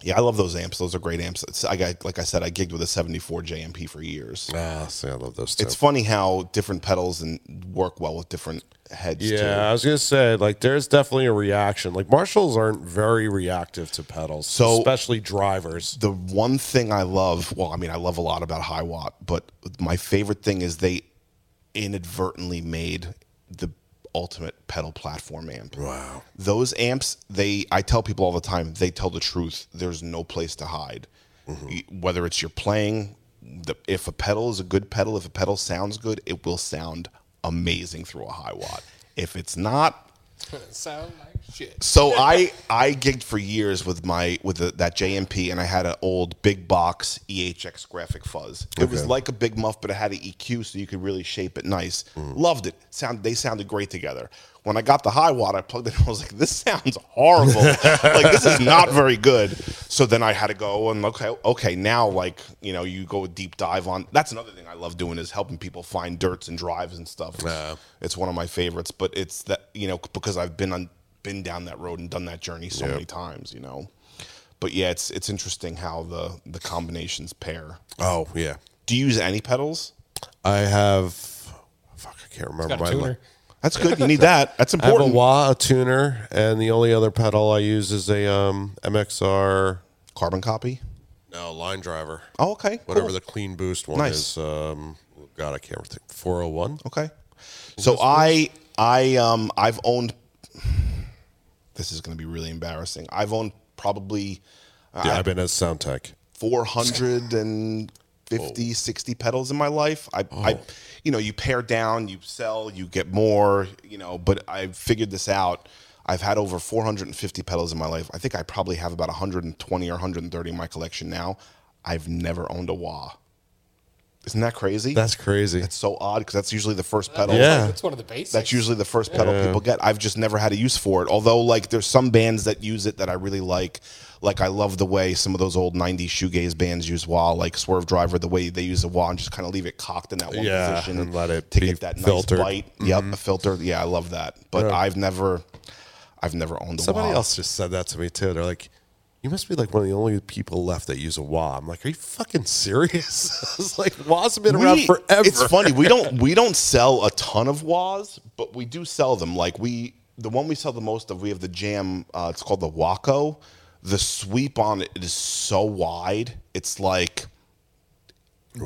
Speaker 3: Yeah, I love those amps. Those are great amps. It's, I got like I said, I gigged with a 74 JMP for years.
Speaker 1: Ah, see, I love those. Too.
Speaker 3: It's funny how different pedals and work well with different heads.
Speaker 1: Yeah, I was gonna say like there's definitely a reaction. Like Marshalls aren't very reactive to pedals,
Speaker 3: So-
Speaker 1: especially drivers.
Speaker 3: the one thing I love, well, I mean, I love a lot about Hiwatt, but my favorite thing is they inadvertently made the ultimate pedal platform amp.
Speaker 1: Wow.
Speaker 3: Those amps, they I tell people all the time, they tell the truth. There's no place to hide. Mm-hmm. Y- Whether it's you're playing, the, if a pedal is a good pedal, if a pedal sounds good, it will sound amazing through a Hiwatt. If it's not,
Speaker 2: Sound like shit.
Speaker 3: so I I gigged for years with my with the, that JMP, and I had an old big box EHX graphic fuzz. It was
Speaker 1: Okay.
Speaker 3: like a big muff, but it had an EQ, so you could really shape it nice. Mm. Loved it. Sound they sounded great together. When I got the Hiwatt, I plugged it. in, I was like, "This sounds horrible. like this is not very good." So then I had to go and okay, okay. Now, like you know, you go a deep dive on. That's another thing I love doing is helping people find dirts and drives and stuff.
Speaker 1: Yeah.
Speaker 3: It's one of my favorites, but it's that you know because I've been on been down that road and done that journey so
Speaker 1: Yep.
Speaker 3: many times, you know. But yeah, it's it's interesting how the the combinations pair.
Speaker 1: Oh yeah,
Speaker 3: Do you use any pedals?
Speaker 1: I have. Fuck, I can't remember my.
Speaker 2: tuner.
Speaker 3: That's good. You need that. That's important.
Speaker 1: I have a wah, a tuner, and the only other pedal I use is a um, MXR.
Speaker 3: Carbon copy.
Speaker 1: No, line driver.
Speaker 3: Oh, okay.
Speaker 1: Whatever
Speaker 3: cool.
Speaker 1: the clean boost one
Speaker 3: Nice.
Speaker 1: is. Um, God, I can't think. Four hundred one.
Speaker 3: Okay. So I I um I've owned. This is going to be really embarrassing. I've owned probably uh,
Speaker 1: Yeah, I've been at Soundtech.
Speaker 3: 450 60 pedals in my life. I, oh. I you know you pare down you sell you get more you know but I've figured this out. I've had over 450 pedals in my life. I think i probably have about 120 or 130 in my collection now. I've never owned a wah isn't that crazy
Speaker 1: That's crazy.
Speaker 3: it's so odd because that's usually the first pedal
Speaker 1: Yeah.
Speaker 2: That's one of the basics.
Speaker 3: that's usually the first pedal people get. I've just never had a use for it. Although, like, there's some bands that use it that I really like. Like, I love the way some of those old '90s shoegaze bands use wah, like Swervedriver, the way they use a wah and just kind of leave it cocked in that one
Speaker 1: Yeah,
Speaker 3: position
Speaker 1: and let it
Speaker 3: to
Speaker 1: be
Speaker 3: get that
Speaker 1: filtered. Mm-hmm.
Speaker 3: nice bite. Yep, a filter. Yeah, I love that. But
Speaker 1: Yeah.
Speaker 3: I've never, I've never owned a
Speaker 1: Somebody
Speaker 3: wah.
Speaker 1: else just said that to me too. They're like, "You must be like one of the only people left that use a wah." I'm like, "Are you fucking serious?" I was like, "Wahs have been around
Speaker 3: We-
Speaker 1: forever."
Speaker 3: It's funny. We don't we don't sell a ton of wahs, but we do sell them. Like we the one we sell the most of, we have the Jam. Uh, it's called the WahCko. The sweep on it is so wide. It's like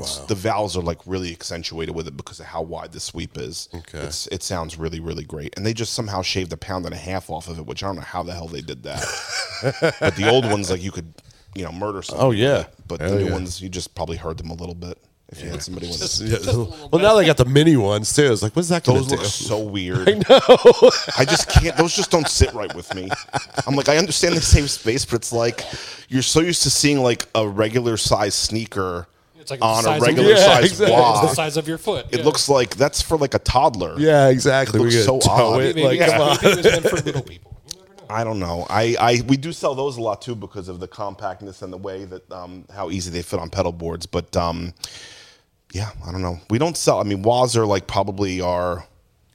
Speaker 3: it's- the vowels are like really accentuated with it because of how wide the sweep is.
Speaker 1: Okay.
Speaker 3: It's, it sounds really really great, and they just somehow shaved a pound and a half off of it, which I don't know how the hell they did that. but the old ones, like you could, you know, murder someone.
Speaker 1: Oh, yeah.
Speaker 3: but
Speaker 1: Hell
Speaker 3: the new
Speaker 1: yeah.
Speaker 3: ones, you just probably hurt them a little bit if you had somebody with it.
Speaker 1: Yeah. well, now they got the mini ones too. It's like, what's that going
Speaker 3: Those look
Speaker 1: do?
Speaker 3: so weird. I know. I just can't. Those just don't sit right with me. I'm like, I understand they save space, but it's like you're so used to seeing like a regular size sneaker
Speaker 2: It's like
Speaker 3: on a
Speaker 2: size of
Speaker 3: regular
Speaker 1: Yeah,
Speaker 3: size
Speaker 1: exactly.
Speaker 2: It's the size of your foot.
Speaker 3: It
Speaker 2: yeah.
Speaker 3: looks like that's for like a toddler.
Speaker 1: Yeah, exactly.
Speaker 3: Looks
Speaker 1: we
Speaker 3: so
Speaker 1: so
Speaker 3: odd.
Speaker 1: it.
Speaker 2: Maybe,
Speaker 1: Like,
Speaker 2: yeah,
Speaker 1: come on.
Speaker 2: maybe it was meant for little people. You never know.
Speaker 3: I don't know. I, I we do sell those a lot too because of the compactness and the way that um, how easy they fit on pedal boards. But um, yeah, I don't know. We don't sell. I mean, wahs are like probably our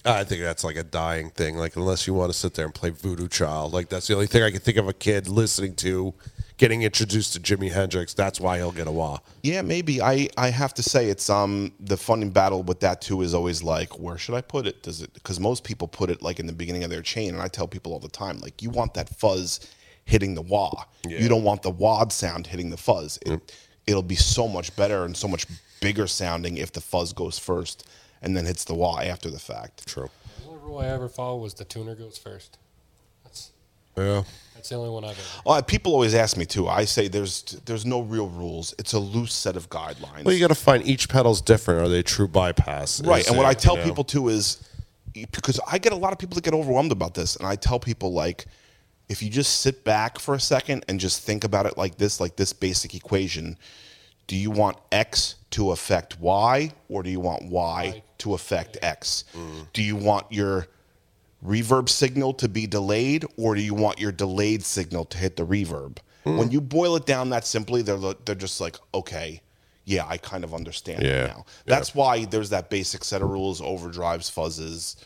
Speaker 1: I think that's like a dying thing. Like unless you want to sit there and play Voodoo Child, like that's the only thing I can think of a kid listening to, getting introduced to Jimi Hendrix. That's why he'll get a wah.
Speaker 3: Yeah, maybe. I, I have to say it's um the fun battle with that too is always like where should I put it? Does it because most people put it like in the beginning of their chain, and I tell people all the time like you want that fuzz hitting the wah. You don't want the wah sound hitting the fuzz. It, It'll be so much better and so much bigger sounding if the fuzz goes first and then hits the wall after the fact.
Speaker 1: True.
Speaker 2: The only rule I ever followed was the tuner goes first. That's
Speaker 1: Yeah.
Speaker 2: that's the only one I've ever.
Speaker 3: Oh, well, people always ask me too. I say there's there's no real rules. It's a loose set of guidelines.
Speaker 1: Well, you got to find each pedal's different. Are they true bypass?
Speaker 3: Right.
Speaker 1: Is
Speaker 3: And what I tell
Speaker 1: you know?
Speaker 3: people too is because I get a lot of people that get overwhelmed about this, and I tell people like, if you just sit back for a second and just think about it like this, like this basic equation, do you want X to affect Y or do you want Y to affect X? Do you want your reverb signal to be delayed or do you want your delayed signal to hit the reverb? When you boil it down that simply, they're they're just like, okay, yeah, I kind of understand
Speaker 1: Yeah.
Speaker 3: it now. That's why there's that basic set of rules: overdrives, fuzzes,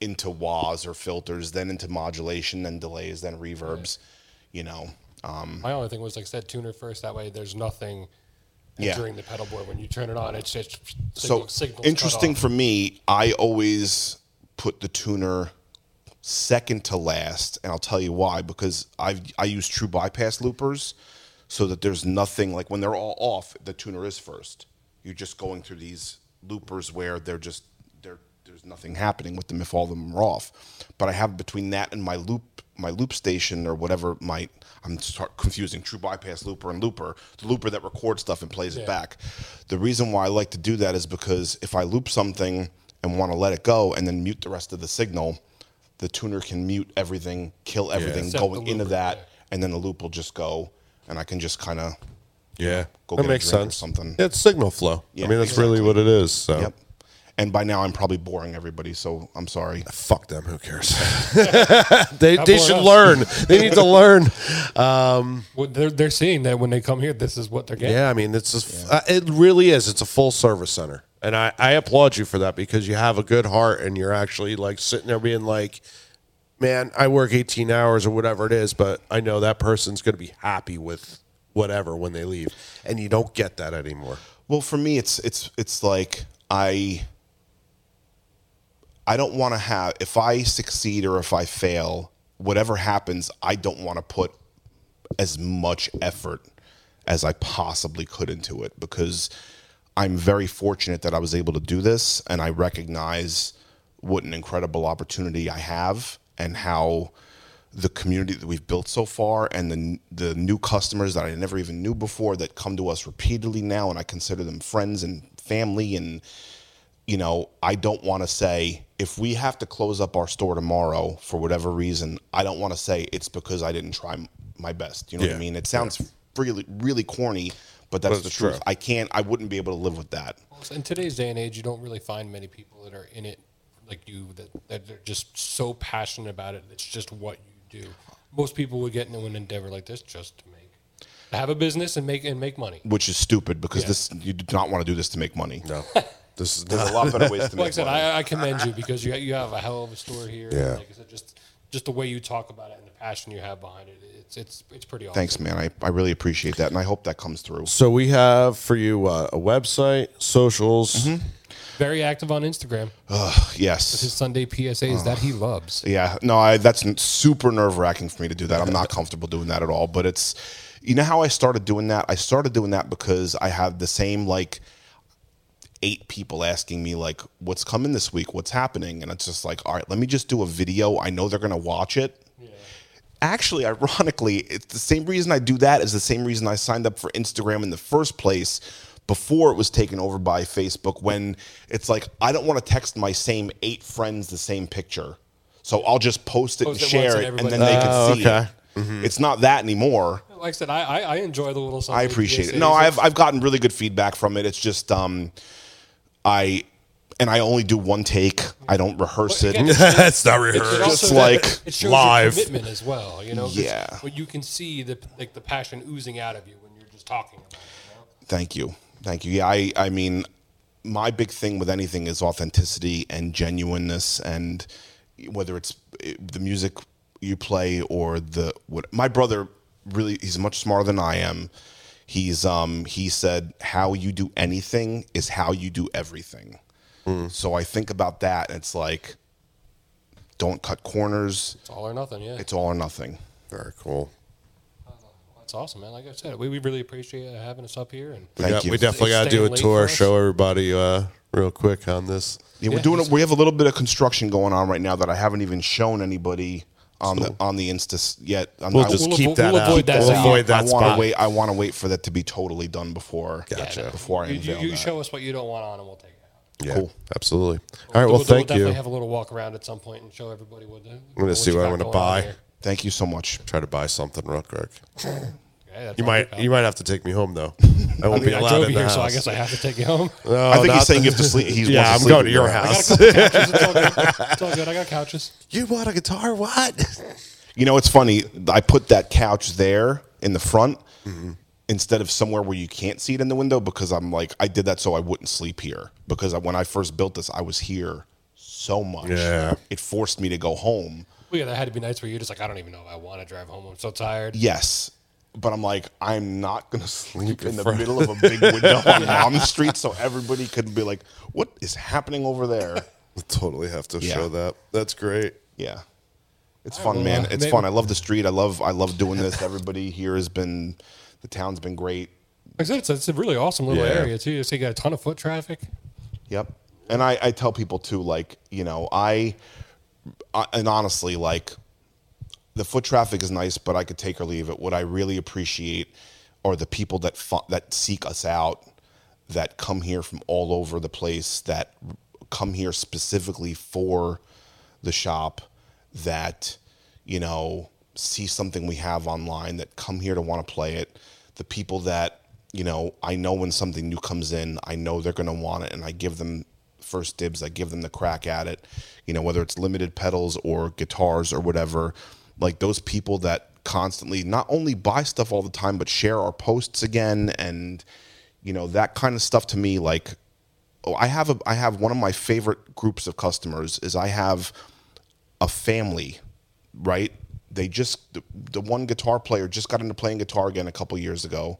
Speaker 3: into wahs or filters, then into modulation, then delays, then reverbs. You know, um,
Speaker 2: My only thing was like I said, tuner first. That way, there's nothing
Speaker 3: Yeah.
Speaker 2: entering the pedal board when you turn it on. It's just signal,
Speaker 3: so interesting for me. I always put the tuner second to last, and I'll tell you why. Because I I use true bypass loopers, so that there's nothing like when they're all off, the tuner is first. You're just going through these loopers where they're just there's nothing happening with them if all of them are off. But I have between that and my loop my loop station or whatever my I'm start confusing true bypass looper and looper, the looper that records stuff and plays it back. The reason why I like to do that is because if I loop something and want to let it go and then mute the rest of the signal, the tuner can mute everything, kill everything
Speaker 2: Except the
Speaker 3: going into that,
Speaker 2: yeah.
Speaker 3: and then the loop will just go, and I can just kind of
Speaker 1: Yeah,
Speaker 3: Go
Speaker 1: that
Speaker 3: get a
Speaker 1: makes
Speaker 3: drink or
Speaker 1: sense.
Speaker 3: something.
Speaker 1: Yeah, it's signal flow.
Speaker 3: Yeah,
Speaker 1: I mean, that's really what it is. So,
Speaker 3: yep. And by now I'm probably boring everybody, so I'm sorry.
Speaker 1: fuck them. Who cares? they
Speaker 2: Not
Speaker 1: they
Speaker 2: more
Speaker 1: should
Speaker 2: us.
Speaker 1: learn. They need to learn. Um,
Speaker 2: Well, they're they're seeing that when they come here, this is what they're getting.
Speaker 1: yeah, I mean, it's just, uh, it really is. It's a full service center, and I I applaud you for that because you have a good heart and you're actually like sitting there being like. Man, I work 18 hours or whatever it is, but I know that person's going to be happy with whatever when they leave. And you don't get that anymore.
Speaker 3: Well, for me, it's it's it's like I I don't want to have if I succeed or if I fail, whatever happens, I don't want to put as much effort as I possibly could into it because I'm very fortunate that I was able to do this and I recognize what an incredible opportunity I have and how the community that we've built so far and the the new customers that I never even knew before that come to us repeatedly now and I consider them friends and family and you know, I don't want to say if we have to close up our store tomorrow for whatever reason, I don't want to say it's because I didn't try my best. You know what I mean? It sounds really really corny, but that's
Speaker 1: But
Speaker 3: the
Speaker 1: it's
Speaker 3: truth.
Speaker 1: true.
Speaker 3: I can't I wouldn't be able to live with that.
Speaker 2: In today's day and age, you don't really find many people that are in it like you that, that they're just so passionate about it. It's just what you do. Most people would get into an endeavor like this just to make to have a business and make and make money.
Speaker 3: Which is stupid because
Speaker 2: Yeah.
Speaker 3: this you do not want to do this to make money.
Speaker 1: No, this is
Speaker 3: There's
Speaker 1: not.
Speaker 3: a lot better ways to make it.
Speaker 2: Like I said,
Speaker 3: money.
Speaker 2: I, I commend you because you you have a hell of a store here.
Speaker 1: Yeah.
Speaker 2: Like I said, just just the way you talk about it and the passion you have behind it, it's it's it's pretty awesome.
Speaker 3: Thanks, man. I, I really appreciate that, and I hope that comes through.
Speaker 1: So we have for you uh, a website, socials.
Speaker 3: Mm-hmm.
Speaker 2: Very active on Instagram. His
Speaker 3: Yes.
Speaker 2: His Sunday PSAs that he loves.
Speaker 3: Yeah. No, I, that's super nerve wracking for me to do that. I'm not comfortable doing that at all. But it's, you know how I started doing that? I started doing that because I have the same like eight people asking me like, "What's coming this week? What's happening?" And it's just like, all right, let me just do a video. I know they're gonna watch it. Actually, ironically, it's the same reason I do that is the same reason I signed up for Instagram in the first place before it was taken over by Facebook when it's like I don't want to text my same eight friends the same picture. So I'll just post it
Speaker 2: Post
Speaker 3: and
Speaker 2: it
Speaker 3: share it and
Speaker 2: everybody-
Speaker 3: then they
Speaker 1: Oh,
Speaker 3: can see
Speaker 1: okay.
Speaker 3: it. It's not that anymore.
Speaker 2: Like I said, I I, I enjoy the little. Sunday
Speaker 3: I appreciate it. No, I've I've gotten really good feedback from it. It's just um I and I only do one take. I don't rehearse it.
Speaker 2: Again,
Speaker 1: That's not
Speaker 2: It
Speaker 1: It's
Speaker 3: just
Speaker 2: also-
Speaker 3: like
Speaker 2: it shows
Speaker 1: live.
Speaker 2: your commitment as well. You know, 'cause
Speaker 3: Yeah.
Speaker 2: But you can see the like the passion oozing out of you when you're just talking about it. You know?
Speaker 3: Thank you. Thank you. Yeah, I, I mean, my big thing with anything is authenticity and genuineness, and whether it's eh, the music you play or the what. My brother really, he's much smarter than I am. He's um he said how you do anything is how you do everything. So I think about that, and it's like, don't cut corners.
Speaker 2: It's all or nothing. Yeah,
Speaker 3: It's all or nothing.
Speaker 1: Very cool.
Speaker 2: that's awesome, man. Like I said, we, we really appreciate having us up here and.
Speaker 3: Thank
Speaker 1: Yeah,
Speaker 3: you.
Speaker 1: we definitely got to do a tour, show everybody uh, real quick on this.
Speaker 3: Yeah, we're
Speaker 2: Yeah,
Speaker 3: doing. A, we have a little bit of construction going on right now that I haven't even shown anybody on the on the Insta yet. I'm
Speaker 1: We'll
Speaker 3: not-
Speaker 1: just
Speaker 2: We'll
Speaker 1: keep
Speaker 2: avo-
Speaker 1: that
Speaker 2: we'll
Speaker 1: out.
Speaker 2: avoid that
Speaker 1: we'll
Speaker 2: spot.
Speaker 1: avoid that
Speaker 3: I want to wait. I want to wait for that to be totally done before.
Speaker 1: Gotcha.
Speaker 2: Yeah,
Speaker 3: Before I
Speaker 2: you,
Speaker 3: unveil
Speaker 2: you, you
Speaker 3: that.
Speaker 2: show us what you don't want on, and we'll take it out.
Speaker 1: Yeah,
Speaker 3: Cool.
Speaker 1: absolutely. All right, well,
Speaker 2: we'll,
Speaker 1: thank
Speaker 2: we'll
Speaker 1: you.
Speaker 2: definitely have a little walk around at some point and show everybody what. The,
Speaker 1: I'm gonna see what I'm gonna buy.
Speaker 3: Thank you so much.
Speaker 1: Try to buy something real quick.
Speaker 2: Okay,
Speaker 1: You might you might have to take me home though. I won't
Speaker 2: I mean,
Speaker 1: be
Speaker 2: I
Speaker 1: allowed
Speaker 2: drove
Speaker 1: in
Speaker 2: you
Speaker 1: the
Speaker 2: here,
Speaker 1: house.
Speaker 2: so I guess I have to take you home.
Speaker 1: No,
Speaker 3: I think he's saying
Speaker 1: the-
Speaker 3: you have to sleep. He's
Speaker 1: Yeah,
Speaker 3: wants
Speaker 1: I'm
Speaker 3: sleep
Speaker 1: going to your
Speaker 3: your
Speaker 1: house.
Speaker 2: couches. It's all good. It's all good. I got couches.
Speaker 1: you want a guitar? What?
Speaker 3: You know, it's funny. I put that couch there in the front instead of somewhere where you can't see it in the window because I'm like, I did that so I wouldn't sleep here because when I first built this, I was here so much.
Speaker 1: Yeah.
Speaker 3: It forced me to go home.
Speaker 2: Well, yeah, that had to be nights where you're just like, I don't even know if I want to drive home. I'm so tired.
Speaker 3: Yes. But I'm like, I'm not going to sleep in the
Speaker 1: front.
Speaker 3: middle of a big window on Mom Street so everybody could be like, what is happening over there?
Speaker 1: We'll totally have to
Speaker 3: Yeah.
Speaker 1: show that. That's great.
Speaker 3: Yeah. It's
Speaker 2: All
Speaker 3: fun, man.
Speaker 2: well,
Speaker 3: It's
Speaker 2: maybe-
Speaker 3: fun. I love the street. I love I love doing this. Everybody here has been the town's been great.
Speaker 2: Like I said, it's, it's a really awesome little
Speaker 1: Yeah.
Speaker 2: area too. So you got a ton of foot traffic.
Speaker 3: Yep. And I, I tell people too, like, you know, I, I and honestly, like the foot traffic is nice, but I could take or leave it. What I really appreciate are the people that fu- that seek us out, that come here from all over the place, that come here specifically for the shop, that you know see something we have online, that come here to want to play it. The people that you know, I know when something new comes in, I know they're going to want it, and I give them first dibs. I give them the crack at it. You know, whether it's limited pedals or guitars or whatever. Like those people that constantly not only buy stuff all the time, but share our posts again, and you know that kind of stuff. To me, like, oh, I have a, I have one of my favorite groups of customers is I have a family, right? They just the, the one guitar player just got into playing guitar again a couple years ago,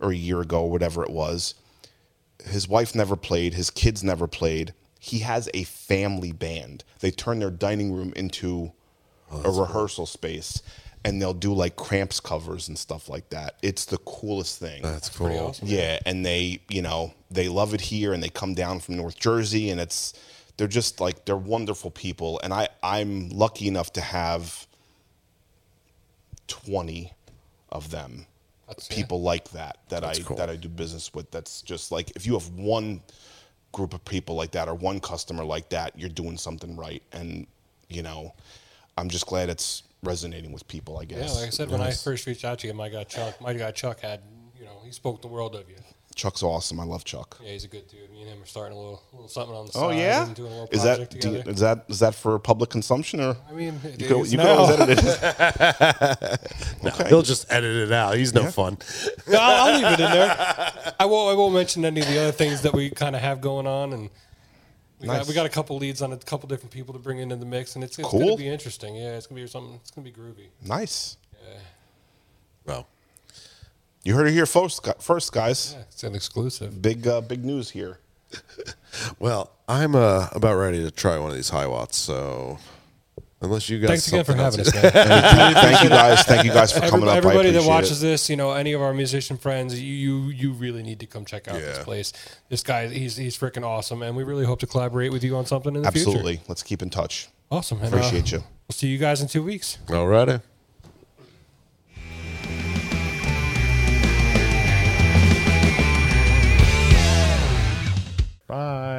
Speaker 3: or a year ago, or whatever it was. His wife never played. His kids never played. He has a family band. They turn their dining room into a rehearsal space, and they'll do like cramps covers and stuff like that. It's the coolest thing.
Speaker 1: That's
Speaker 2: pretty
Speaker 1: cool.
Speaker 2: awesome.
Speaker 3: Yeah, and they, you know, they love it here, and they come down from North Jersey, and it's they're just like they're wonderful people, and I I'm lucky enough to have twenty of them,
Speaker 2: That's- yeah.
Speaker 3: people like that that I
Speaker 1: cool.
Speaker 3: that I do business with. That's just like if you have one group of people like that or one customer like that, you're doing something right, and you know, I'm just glad it's resonating with people. I guess.
Speaker 2: Yeah, like I said, when I first reached out to you, my guy Chuck, my guy Chuck had, you know, he spoke the world of you.
Speaker 3: Chuck's awesome. I love Chuck.
Speaker 2: Yeah, he's a good dude. Me and him are starting a little, little something on the
Speaker 3: oh,
Speaker 2: side.
Speaker 3: Oh yeah,
Speaker 2: and doing a little
Speaker 3: is
Speaker 2: project
Speaker 3: that do you-
Speaker 2: together.
Speaker 3: is that is that for public consumption or
Speaker 2: I mean, it
Speaker 3: you could,
Speaker 2: is
Speaker 3: you could
Speaker 2: now.
Speaker 3: always edit it.
Speaker 1: No, He'll just edit it out. He's no fun.
Speaker 2: No, I'll, I'll leave it in there. I won't. I won't mention any of the other things that we kind of have going on, and we got we got a couple leads on a couple different people to bring into the mix, and it's, it's
Speaker 3: Cool.
Speaker 2: going to be interesting. Yeah, it's going to be something. It's going to be groovy.
Speaker 3: Nice. Yeah.
Speaker 1: Well,
Speaker 3: You heard it here first, first guys.
Speaker 2: Yeah, it's an exclusive.
Speaker 3: Big uh, big news here.
Speaker 1: well, I'm uh, about ready to try one of these Hiwatts. So, unless you guys,
Speaker 2: Thanks again for having us, man.
Speaker 3: Thank you guys. Thank you guys for
Speaker 2: Every-
Speaker 3: coming up. I
Speaker 2: everybody that watches
Speaker 3: it.
Speaker 2: this, you know, any of our musician friends, you you, you really need to come check out this place. This guy, he's he's freaking awesome, and we really hope to collaborate with you on something in the future.
Speaker 3: Absolutely. Let's keep in touch.
Speaker 2: Awesome. And,
Speaker 3: Appreciate
Speaker 2: uh,
Speaker 3: you.
Speaker 2: We'll see you guys in two weeks.
Speaker 1: Alrighty.
Speaker 2: Bye.